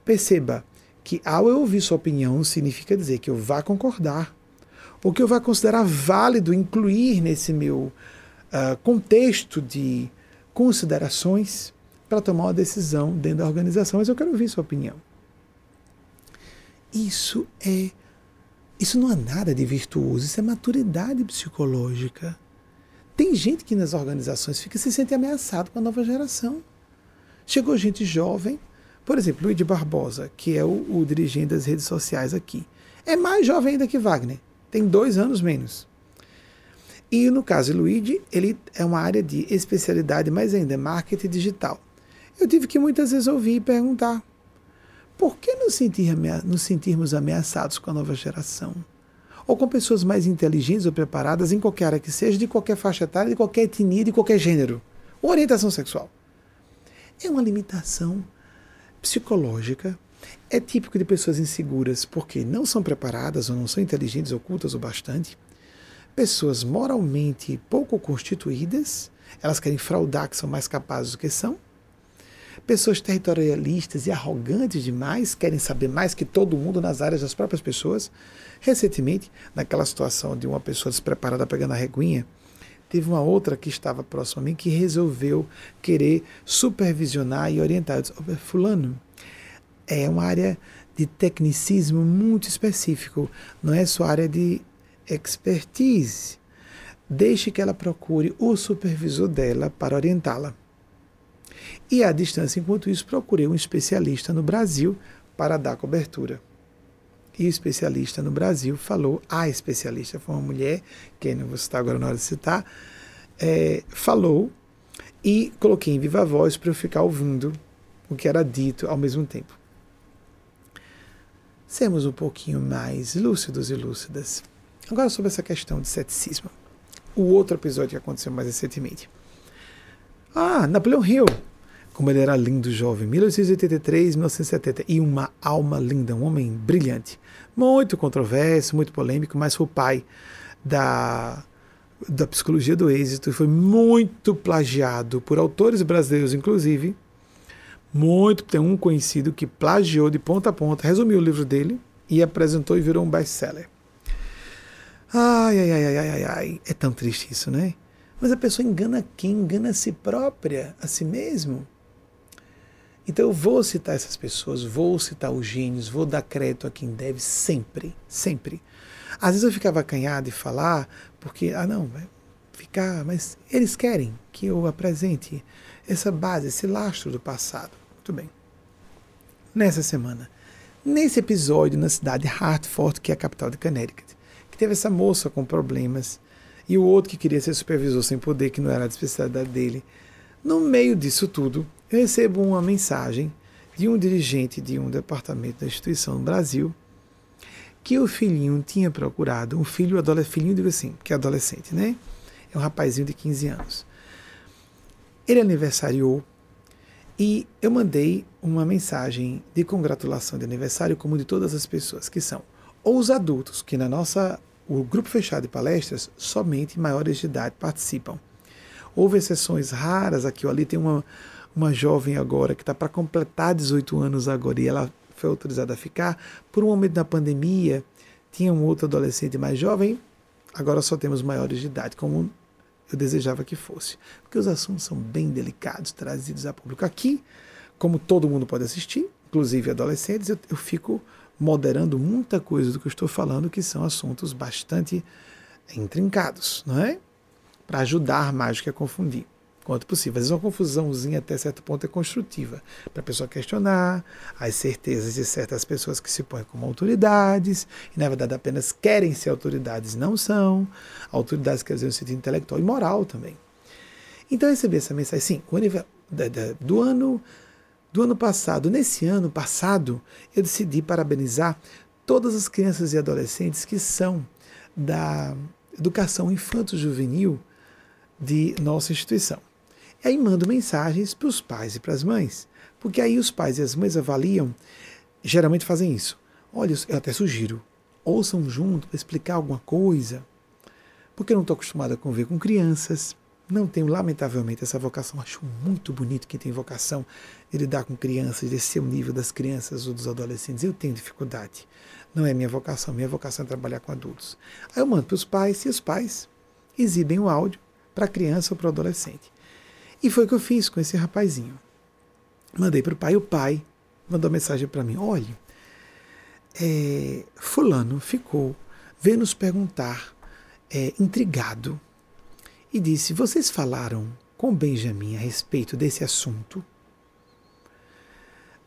perceba que, ao eu ouvir sua opinião, significa dizer que eu vá concordar, ou que eu vá considerar válido incluir nesse meu uh, contexto de considerações para tomar uma decisão dentro da organização. Mas eu quero ouvir sua opinião. Isso é isso não é nada de virtuoso, isso é maturidade psicológica. Tem gente que nas organizações fica se sente ameaçado com a nova geração. Chegou gente jovem, por exemplo, Luiz de Barbosa, que é o, o dirigente das redes sociais aqui. É mais jovem ainda que Wagner, tem dois anos menos. E no caso de Luigi, ele é uma área de especialidade, mas ainda é marketing digital. Eu tive que muitas vezes ouvir e perguntar: por que nos, sentir nos sentirmos ameaçados com a nova geração? Ou com pessoas mais inteligentes ou preparadas em qualquer área que seja, de qualquer faixa etária, de qualquer etnia, de qualquer gênero. Ou orientação sexual. É uma limitação psicológica. É típico de pessoas inseguras porque não são preparadas ou não são inteligentes, ocultas o bastante. Pessoas moralmente pouco constituídas, elas querem fraudar que são mais capazes do que são Pessoas territorialistas e arrogantes demais, querem saber mais que todo mundo nas áreas das próprias pessoas. Recentemente, naquela situação de uma pessoa despreparada pegando a reguinha, teve uma outra que estava próxima a mim que resolveu querer supervisionar e orientar. Eu disse, fulano, é uma área de tecnicismo muito específico, não é sua área de expertise. Deixe que ela procure o supervisor dela para orientá-la. E à distância, enquanto isso, procurei um especialista no Brasil para dar cobertura. E especialista no Brasil falou, a especialista foi uma mulher, que não vou citar agora na hora de citar, é, falou e coloquei em viva voz para eu ficar ouvindo o que era dito ao mesmo tempo. Sermos um pouquinho mais lúcidos e lúcidas. Agora sobre essa questão de ceticismo. O outro episódio que aconteceu mais recentemente. Ah, Napoleão Hill como ele era lindo jovem, 1883, 1970, e uma alma linda, um homem brilhante, muito controverso, muito polêmico, mas foi o pai da, da psicologia do êxito e foi muito plagiado por autores brasileiros, inclusive. Muito, tem um conhecido que plagiou de ponta a ponta, resumiu o livro dele e apresentou e virou um best-seller. Ai, ai, ai, ai, ai, ai, é tão triste isso, né? Mas a pessoa engana quem? Engana a si própria, a si mesmo. Então eu vou citar essas pessoas, vou citar os gênios, vou dar crédito a quem deve sempre, sempre. Às vezes eu ficava acanhado de falar, porque, ah não, vai ficar, mas eles querem que eu apresente essa base, esse lastro do passado. Muito bem. Nessa semana, nesse episódio na cidade de Hartford, que é a capital de Connecticut, que teve essa moça com problemas e o outro que queria ser supervisor sem poder, que não era a especialidade dele. No meio disso tudo, eu recebo uma mensagem de um dirigente de um departamento da instituição no Brasil que o filhinho tinha procurado, um filho, adolescente, filhinho digo assim, que é adolescente, né? É um rapazinho de 15 anos. Ele aniversariou e eu mandei uma mensagem de congratulação de aniversário, como de todas as pessoas, que são ou os adultos, que na nossa o grupo fechado de palestras, somente maiores de idade participam. Houve exceções raras aqui ou ali, tem uma, uma jovem agora que está para completar 18 anos agora e ela foi autorizada a ficar. Por um momento da pandemia, tinha um outro adolescente mais jovem, agora só temos maiores de idade, como eu desejava que fosse. Porque os assuntos são bem delicados, trazidos a público. Aqui, como todo mundo pode assistir, inclusive adolescentes, eu, eu fico moderando muita coisa do que eu estou falando, que são assuntos bastante intrincados, não é? Para ajudar mais do que a confundir quanto possível. Às vezes uma confusãozinha até certo ponto é construtiva, para a pessoa questionar as certezas de certas pessoas que se põem como autoridades, e na verdade apenas querem ser autoridades, não são. Autoridades quer dizer no sentido intelectual e moral também. Então eu recebi essa mensagem, sim, do ano do ano passado. Nesse ano passado, eu decidi parabenizar todas as crianças e adolescentes que são da educação infanto-juvenil de nossa instituição. E aí mando mensagens para os pais e para as mães, porque aí os pais e as mães avaliam, geralmente fazem isso. Olha, eu até sugiro, ouçam junto para explicar alguma coisa, porque eu não estou acostumado a conviver com crianças, não tenho, lamentavelmente, essa vocação. Acho muito bonito quem tem vocação de lidar com crianças, descer o nível das crianças ou dos adolescentes. Eu tenho dificuldade. Não é minha vocação. Minha vocação é trabalhar com adultos. Aí eu mando para os pais e os pais exibem o áudio para a criança ou para o adolescente. E foi o que eu fiz com esse rapazinho. Mandei para o pai, o pai mandou mensagem para mim: olhe, é, Fulano ficou, veio nos perguntar, é, intrigado, e disse: Vocês falaram com Benjamin a respeito desse assunto?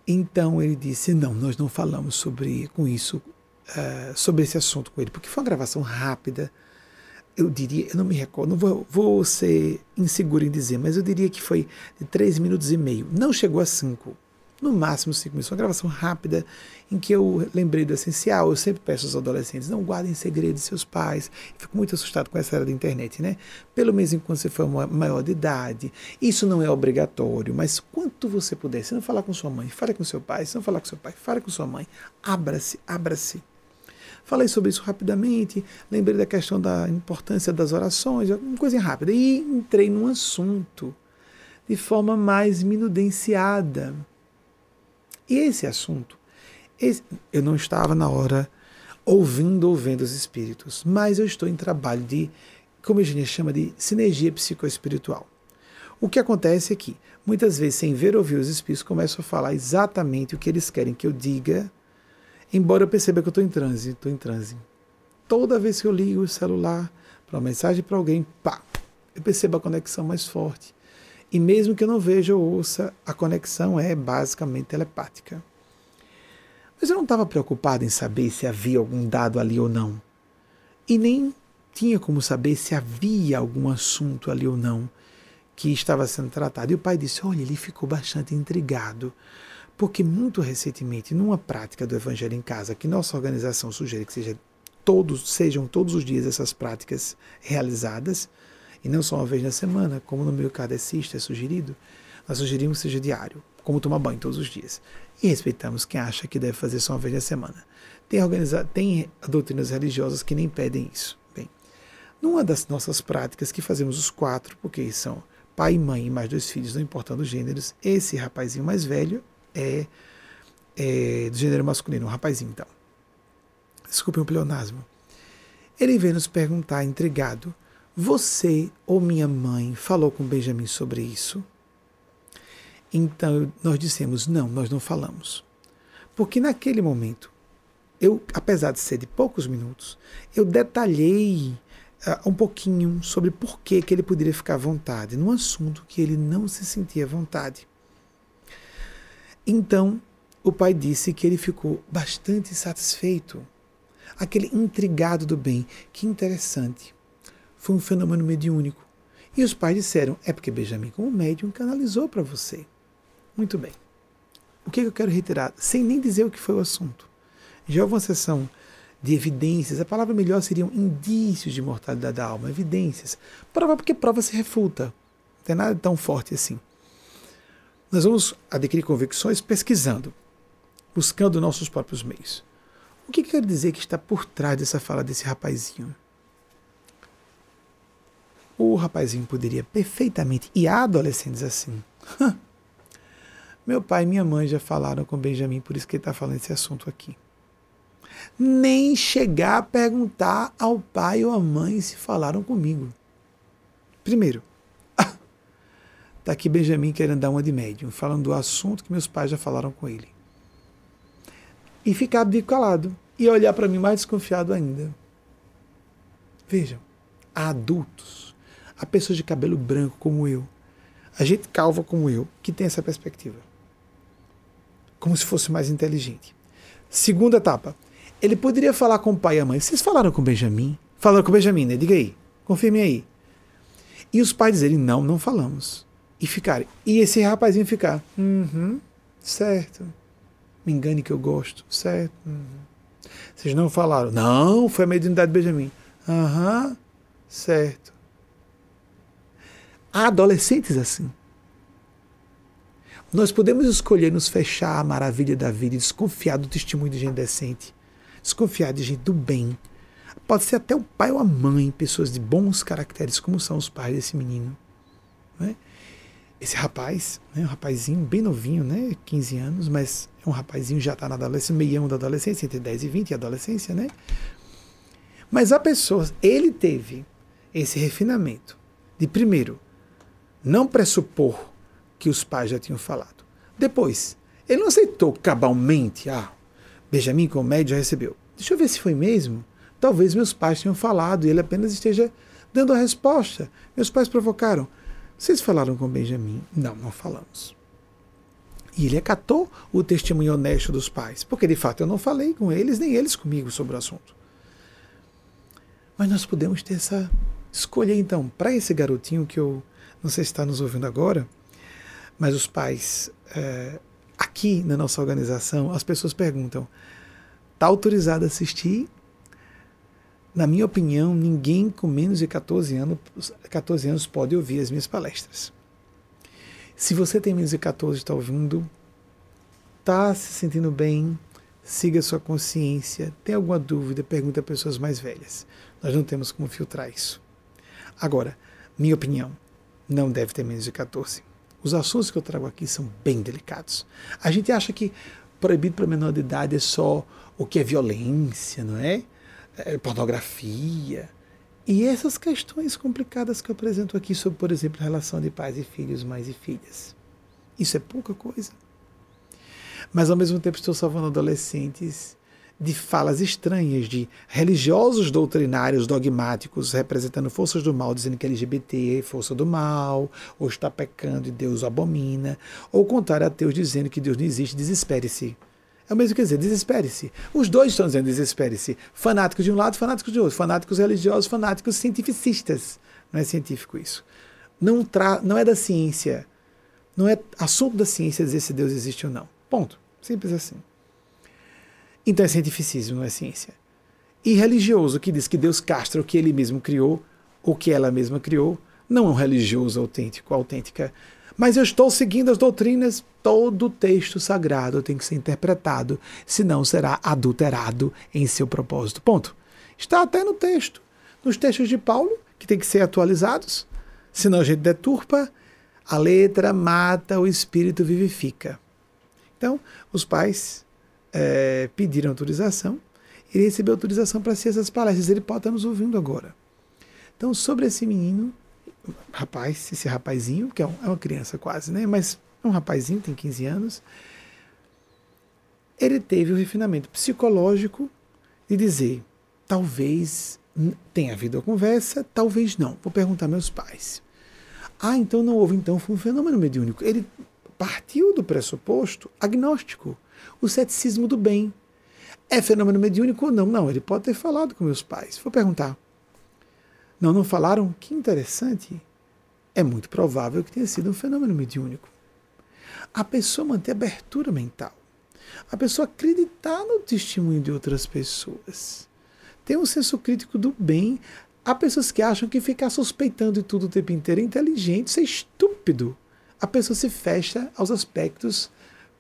Então ele disse: Não, nós não falamos sobre com isso, uh, sobre esse assunto com ele, porque foi uma gravação rápida eu diria, eu não me recordo, não vou, vou ser inseguro em dizer, mas eu diria que foi de 3 minutos e meio. Não chegou a 5, no máximo 5 minutos. Uma gravação rápida em que eu lembrei do essencial. Eu sempre peço aos adolescentes, não guardem segredos de seus pais. Eu fico muito assustado com essa era da internet, né? Pelo menos enquanto você for maior de idade. Isso não é obrigatório, mas quanto você puder, se não falar com sua mãe, fale com seu pai. Se não falar com seu pai, fale com sua mãe. Abra-se, abra-se. Falei sobre isso rapidamente, lembrei da questão da importância das orações, uma coisa rápida, e entrei num assunto de forma mais minudenciada. E esse assunto, esse, eu não estava na hora ouvindo ou vendo os espíritos, mas eu estou em trabalho de, como a gente chama de sinergia psicoespiritual. O que acontece é que, muitas vezes, sem ver ou ouvir os espíritos, começo a falar exatamente o que eles querem que eu diga Embora eu perceba que eu estou em transe, estou em transe. Toda vez que eu ligo o celular para uma mensagem para alguém, pá, eu percebo a conexão mais forte. E mesmo que eu não veja ou ouça, a conexão é basicamente telepática. Mas eu não estava preocupado em saber se havia algum dado ali ou não. E nem tinha como saber se havia algum assunto ali ou não que estava sendo tratado. E o pai disse: Olha, ele ficou bastante intrigado porque muito recentemente, numa prática do Evangelho em Casa, que nossa organização sugere que seja todos, sejam todos os dias essas práticas realizadas, e não só uma vez na semana, como no meio kardecista é sugerido, nós sugerimos que seja diário, como tomar banho todos os dias. E respeitamos quem acha que deve fazer só uma vez na semana. Tem, tem doutrinas religiosas que nem pedem isso. Bem, numa das nossas práticas que fazemos os quatro, porque são pai mãe e mais dois filhos, não importando os gêneros, esse rapazinho mais velho é, é do gênero masculino, um rapazinho então. Desculpe o pleonasmo. Ele veio nos perguntar, intrigado: Você ou minha mãe falou com Benjamin sobre isso? Então nós dissemos: Não, nós não falamos. Porque naquele momento, eu, apesar de ser de poucos minutos, eu detalhei uh, um pouquinho sobre por que, que ele poderia ficar à vontade num assunto que ele não se sentia à vontade. Então, o pai disse que ele ficou bastante satisfeito aquele intrigado do bem. Que interessante. Foi um fenômeno mediúnico. E os pais disseram: é porque Benjamin, como médium, canalizou para você. Muito bem. O que eu quero reiterar, sem nem dizer o que foi o assunto? Já houve uma sessão de evidências, a palavra melhor seriam indícios de mortalidade da alma, evidências. Prova porque prova se refuta. Não tem nada tão forte assim. Nós vamos adquirir convicções pesquisando, buscando nossos próprios meios. O que quer dizer que está por trás dessa fala desse rapazinho? O rapazinho poderia perfeitamente, e há adolescentes assim. <laughs> Meu pai e minha mãe já falaram com Benjamin, por isso que ele está falando esse assunto aqui. Nem chegar a perguntar ao pai ou à mãe se falaram comigo. Primeiro, está aqui Benjamin querendo dar uma de médium, falando do assunto que meus pais já falaram com ele e ficar de calado e olhar para mim mais desconfiado ainda. Vejam, há adultos, há pessoas de cabelo branco como eu, a gente calva como eu, que tem essa perspectiva. Como se fosse mais inteligente. Segunda etapa. Ele poderia falar com o pai e a mãe. Vocês falaram com o Benjamin? Falaram com o Benjamin, né? Diga aí. Confirme aí. E os pais dizerem, não, não falamos. E ficarem. E esse rapazinho ficar, uhum, certo me engane que eu gosto, certo? Uhum. Vocês não falaram, não, foi a mediunidade de Benjamin. Aham, uhum, certo. Há adolescentes assim. Nós podemos escolher nos fechar à maravilha da vida e desconfiar do testemunho de gente decente, desconfiar de gente do bem. Pode ser até o pai ou a mãe, pessoas de bons caracteres, como são os pais desse menino. Né? Esse rapaz, né, um rapazinho bem novinho, né, 15 anos, mas é um rapazinho já está na adolescência, meião da adolescência, entre 10 e 20 e adolescência, né? Mas a pessoa, ele teve esse refinamento de primeiro não pressupor que os pais já tinham falado. Depois, ele não aceitou cabalmente, ah, Benjamin como já recebeu. Deixa eu ver se foi mesmo. Talvez meus pais tenham falado e ele apenas esteja dando a resposta. Meus pais provocaram. Vocês falaram com Benjamin? Não, não falamos. E ele acatou o testemunho honesto dos pais, porque de fato eu não falei com eles, nem eles comigo sobre o assunto. Mas nós podemos ter essa escolha então, para esse garotinho que eu não sei se está nos ouvindo agora, mas os pais, é, aqui na nossa organização, as pessoas perguntam: está autorizado a assistir na minha opinião, ninguém com menos de 14 anos, 14 anos pode ouvir as minhas palestras. Se você tem menos de 14 e está ouvindo, está se sentindo bem, siga sua consciência. Tem alguma dúvida, pergunta a pessoas mais velhas. Nós não temos como filtrar isso. Agora, minha opinião, não deve ter menos de 14. Os assuntos que eu trago aqui são bem delicados. A gente acha que proibido para menor de idade é só o que é violência, não é? É, pornografia. E essas questões complicadas que eu apresento aqui sobre, por exemplo, a relação de pais e filhos, mães e filhas. Isso é pouca coisa. Mas ao mesmo tempo estou salvando adolescentes de falas estranhas de religiosos doutrinários dogmáticos representando forças do mal, dizendo que LGBT é força do mal, ou está pecando e Deus o abomina, ou contrário ateus dizendo que Deus não existe, desespere-se. É o mesmo que dizer, desespere-se. Os dois estão dizendo desespere-se. Fanáticos de um lado, fanáticos de outro. Fanáticos religiosos, fanáticos cientificistas. Não é científico isso. Não, tra não é da ciência. Não é assunto da ciência dizer se Deus existe ou não. Ponto. Simples assim. Então é cientificismo, não é ciência. E religioso, que diz que Deus castra o que ele mesmo criou, ou que ela mesma criou, não é um religioso autêntico, autêntica mas eu estou seguindo as doutrinas, todo texto sagrado tem que ser interpretado, senão será adulterado em seu propósito. Ponto. Está até no texto, nos textos de Paulo, que tem que ser atualizados, senão a gente deturpa, a letra mata, o espírito vivifica. Então, os pais é, pediram autorização ele recebeu autorização para assistir essas palestras. Ele pode estar nos ouvindo agora. Então, sobre esse menino, rapaz, esse rapazinho, que é, é uma criança quase, né? Mas é um rapazinho, tem 15 anos. Ele teve o refinamento psicológico de dizer: talvez tenha havido a conversa, talvez não. Vou perguntar meus pais. Ah, então não houve, então foi um fenômeno mediúnico. Ele partiu do pressuposto agnóstico, o ceticismo do bem. É fenômeno mediúnico ou não? Não, ele pode ter falado com meus pais. Vou perguntar. Não, não falaram? Que interessante. É muito provável que tenha sido um fenômeno mediúnico. A pessoa manter abertura mental. A pessoa acreditar no testemunho de outras pessoas. Ter um senso crítico do bem. Há pessoas que acham que ficar suspeitando de tudo o tempo inteiro é inteligente, isso é estúpido. A pessoa se fecha aos aspectos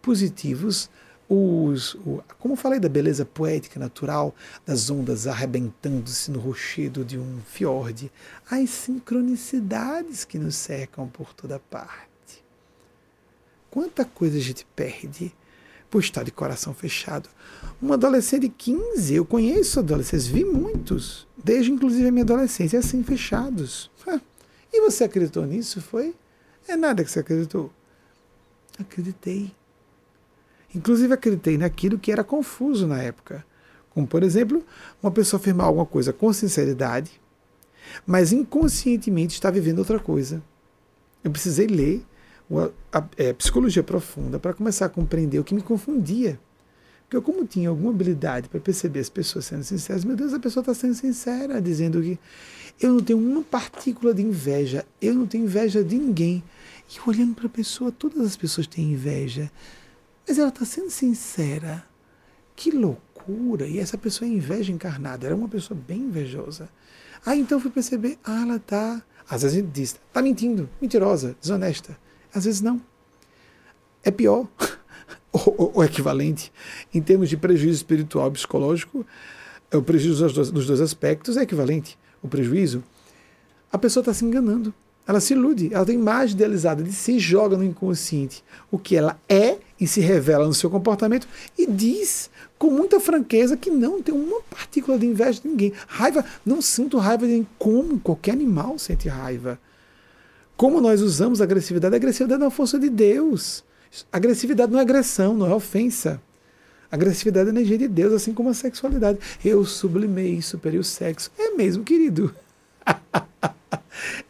positivos os, o, como falei da beleza poética natural das ondas arrebentando-se no rochedo de um fiord, as sincronicidades que nos cercam por toda parte. Quanta coisa a gente perde por estar de coração fechado. Um adolescente de 15, eu conheço adolescentes, vi muitos, desde inclusive a minha adolescência, assim, fechados. E você acreditou nisso? Foi? É nada que você acreditou. Acreditei. Inclusive acreditei naquilo que era confuso na época. Como, por exemplo, uma pessoa afirmar alguma coisa com sinceridade, mas inconscientemente está vivendo outra coisa. Eu precisei ler a, a, é, psicologia profunda para começar a compreender o que me confundia. Porque eu, como tinha alguma habilidade para perceber as pessoas sendo sinceras, meu Deus, a pessoa está sendo sincera, dizendo que eu não tenho uma partícula de inveja, eu não tenho inveja de ninguém. E olhando para a pessoa, todas as pessoas têm inveja. Mas ela está sendo sincera. Que loucura! E essa pessoa é inveja encarnada. Era uma pessoa bem invejosa. Aí então fui perceber, ah, ela está. Às vezes a gente diz, está mentindo, mentirosa, desonesta. Às vezes não. É pior. <laughs> o equivalente, em termos de prejuízo espiritual e psicológico, é o prejuízo dos dois, dois aspectos é equivalente. O prejuízo, a pessoa está se enganando. Ela se ilude, ela tem imagem idealizada de si, joga no inconsciente o que ela é e se revela no seu comportamento e diz com muita franqueza que não tem uma partícula de inveja de ninguém. Raiva, não sinto raiva de ninguém. Como qualquer animal sente raiva. Como nós usamos agressividade? Agressividade é uma força de Deus. Agressividade não é agressão, não é ofensa. Agressividade é energia de Deus, assim como a sexualidade. Eu sublimei, superei o sexo. É mesmo, querido. <laughs>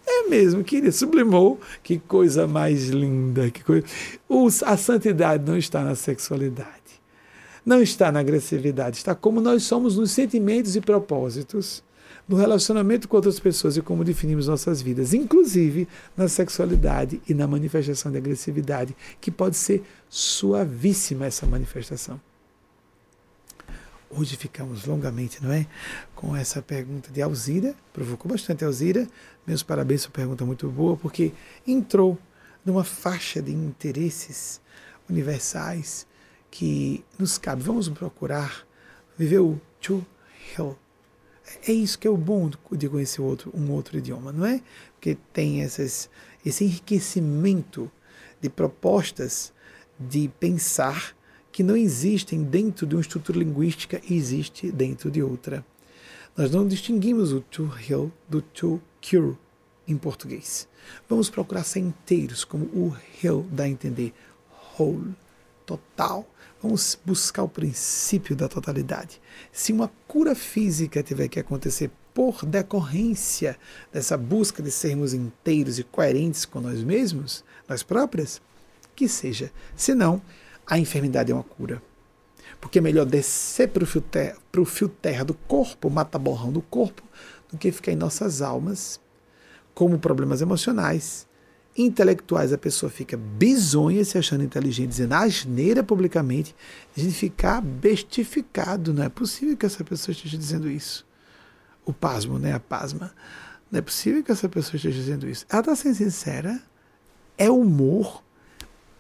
É mesmo, querido, sublimou. Que coisa mais linda. Que coisa... a santidade não está na sexualidade. Não está na agressividade. Está como nós somos nos sentimentos e propósitos, no relacionamento com outras pessoas e como definimos nossas vidas, inclusive na sexualidade e na manifestação de agressividade, que pode ser suavíssima essa manifestação. Hoje ficamos longamente, não é? Com essa pergunta de Alzira, provocou bastante Alzira. Meus parabéns, uma pergunta muito boa, porque entrou numa faixa de interesses universais que nos cabe. Vamos procurar viver o to hell. É isso que é o bom de conhecer outro, um outro idioma, não é? Porque tem essas, esse enriquecimento de propostas de pensar que não existem dentro de uma estrutura linguística e existe dentro de outra. Nós não distinguimos o to heal do to cure em português. Vamos procurar ser inteiros, como o heal dá a entender, whole, total. Vamos buscar o princípio da totalidade. Se uma cura física tiver que acontecer por decorrência dessa busca de sermos inteiros e coerentes com nós mesmos, nós próprias, que seja. Se não, a enfermidade é uma cura. Porque é melhor descer para o fio, terra, fio terra do corpo, mata borrão do corpo, do que ficar em nossas almas, como problemas emocionais, intelectuais. A pessoa fica bizonha se achando inteligente, dizendo asneira publicamente, a gente ficar bestificado. Não é possível que essa pessoa esteja dizendo isso. O pasmo, né? A pasma. Não é possível que essa pessoa esteja dizendo isso. Ela está sendo sincera. É humor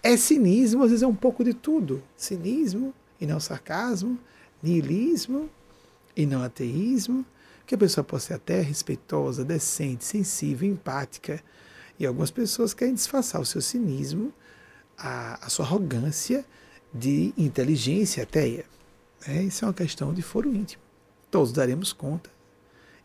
é cinismo, às vezes é um pouco de tudo. Cinismo e não sarcasmo, niilismo e não ateísmo, que a pessoa possa ser até respeitosa, decente, sensível, empática. E algumas pessoas querem disfarçar o seu cinismo, a, a sua arrogância de inteligência ateia. É, isso é uma questão de foro íntimo. todos daremos conta.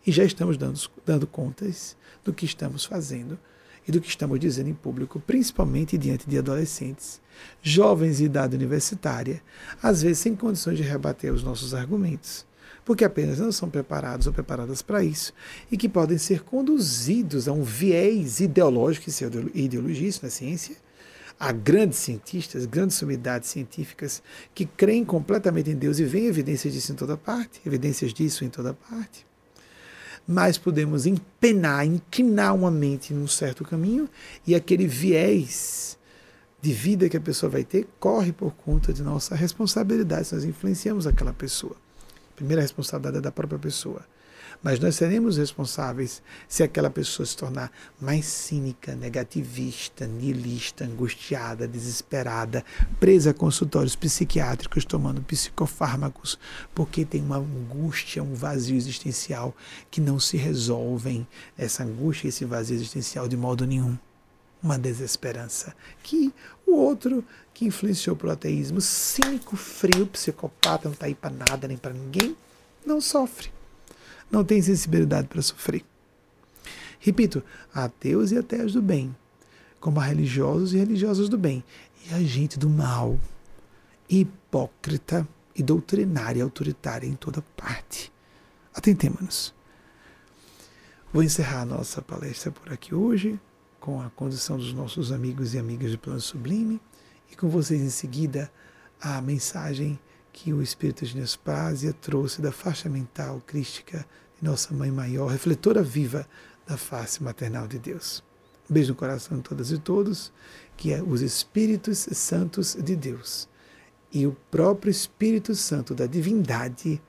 E já estamos dando, dando contas do que estamos fazendo e do que estamos dizendo em público, principalmente diante de adolescentes, jovens de idade universitária, às vezes sem condições de rebater os nossos argumentos, porque apenas não são preparados ou preparadas para isso e que podem ser conduzidos a um viés ideológico e ideologista na ciência. Há grandes cientistas, grandes sumidades científicas que creem completamente em Deus e veem evidências disso em toda parte, evidências disso em toda parte mais podemos empenar, inclinar uma mente num certo caminho e aquele viés de vida que a pessoa vai ter corre por conta de nossa responsabilidade se nós influenciamos aquela pessoa. Primeira responsabilidade é da própria pessoa. Mas nós seremos responsáveis se aquela pessoa se tornar mais cínica, negativista, nihilista, angustiada, desesperada, presa a consultórios psiquiátricos, tomando psicofármacos, porque tem uma angústia, um vazio existencial que não se resolvem. Essa angústia, esse vazio existencial de modo nenhum. Uma desesperança que o outro que influenciou pelo ateísmo, cínico, frio, psicopata, não está aí para nada nem para ninguém, não sofre não tem sensibilidade para sofrer. Repito, ateus e ateias do bem, como a religiosos e religiosas do bem, e a gente do mal, hipócrita e doutrinária autoritária em toda parte. Atentemos-nos. Vou encerrar a nossa palestra por aqui hoje, com a condição dos nossos amigos e amigas do Plano Sublime, e com vocês em seguida a mensagem que o Espírito de Nespásia trouxe da faixa mental crística de Nossa Mãe Maior, refletora viva da face maternal de Deus. Um beijo no coração de todas e todos, que é os Espíritos Santos de Deus e o próprio Espírito Santo da divindade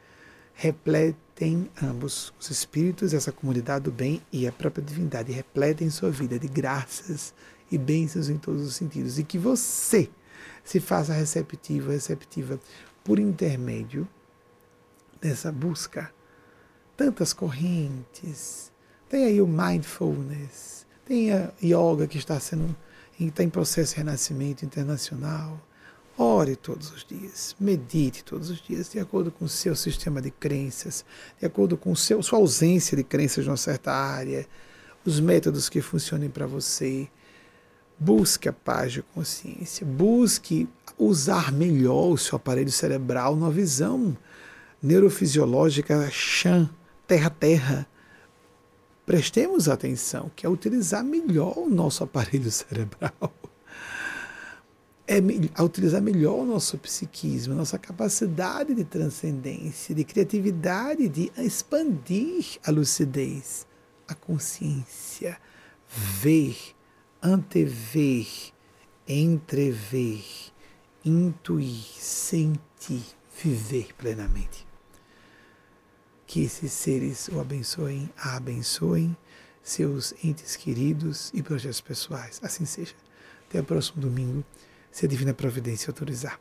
repletem ambos, os Espíritos, essa comunidade do bem e a própria divindade, repletem sua vida de graças e bênçãos em todos os sentidos. E que você se faça receptivo, receptiva por intermédio dessa busca. Tantas correntes. Tem aí o mindfulness, tem a yoga que está sendo está em processo de renascimento internacional. Ore todos os dias, medite todos os dias, de acordo com o seu sistema de crenças, de acordo com seu, sua ausência de crenças numa certa área, os métodos que funcionem para você. Busque a paz de consciência, busque usar melhor o seu aparelho cerebral numa visão neurofisiológica Chan, terra-terra. Prestemos atenção, que é utilizar melhor o nosso aparelho <laughs> cerebral. É a utilizar melhor o nosso psiquismo, nossa capacidade de transcendência, de criatividade, de expandir a lucidez, a consciência, ver antever, entrever, intuir, sentir, viver plenamente. Que esses seres o abençoem, a abençoem, seus entes queridos e projetos pessoais. Assim seja. Até o próximo domingo, se a Divina Providência autorizar.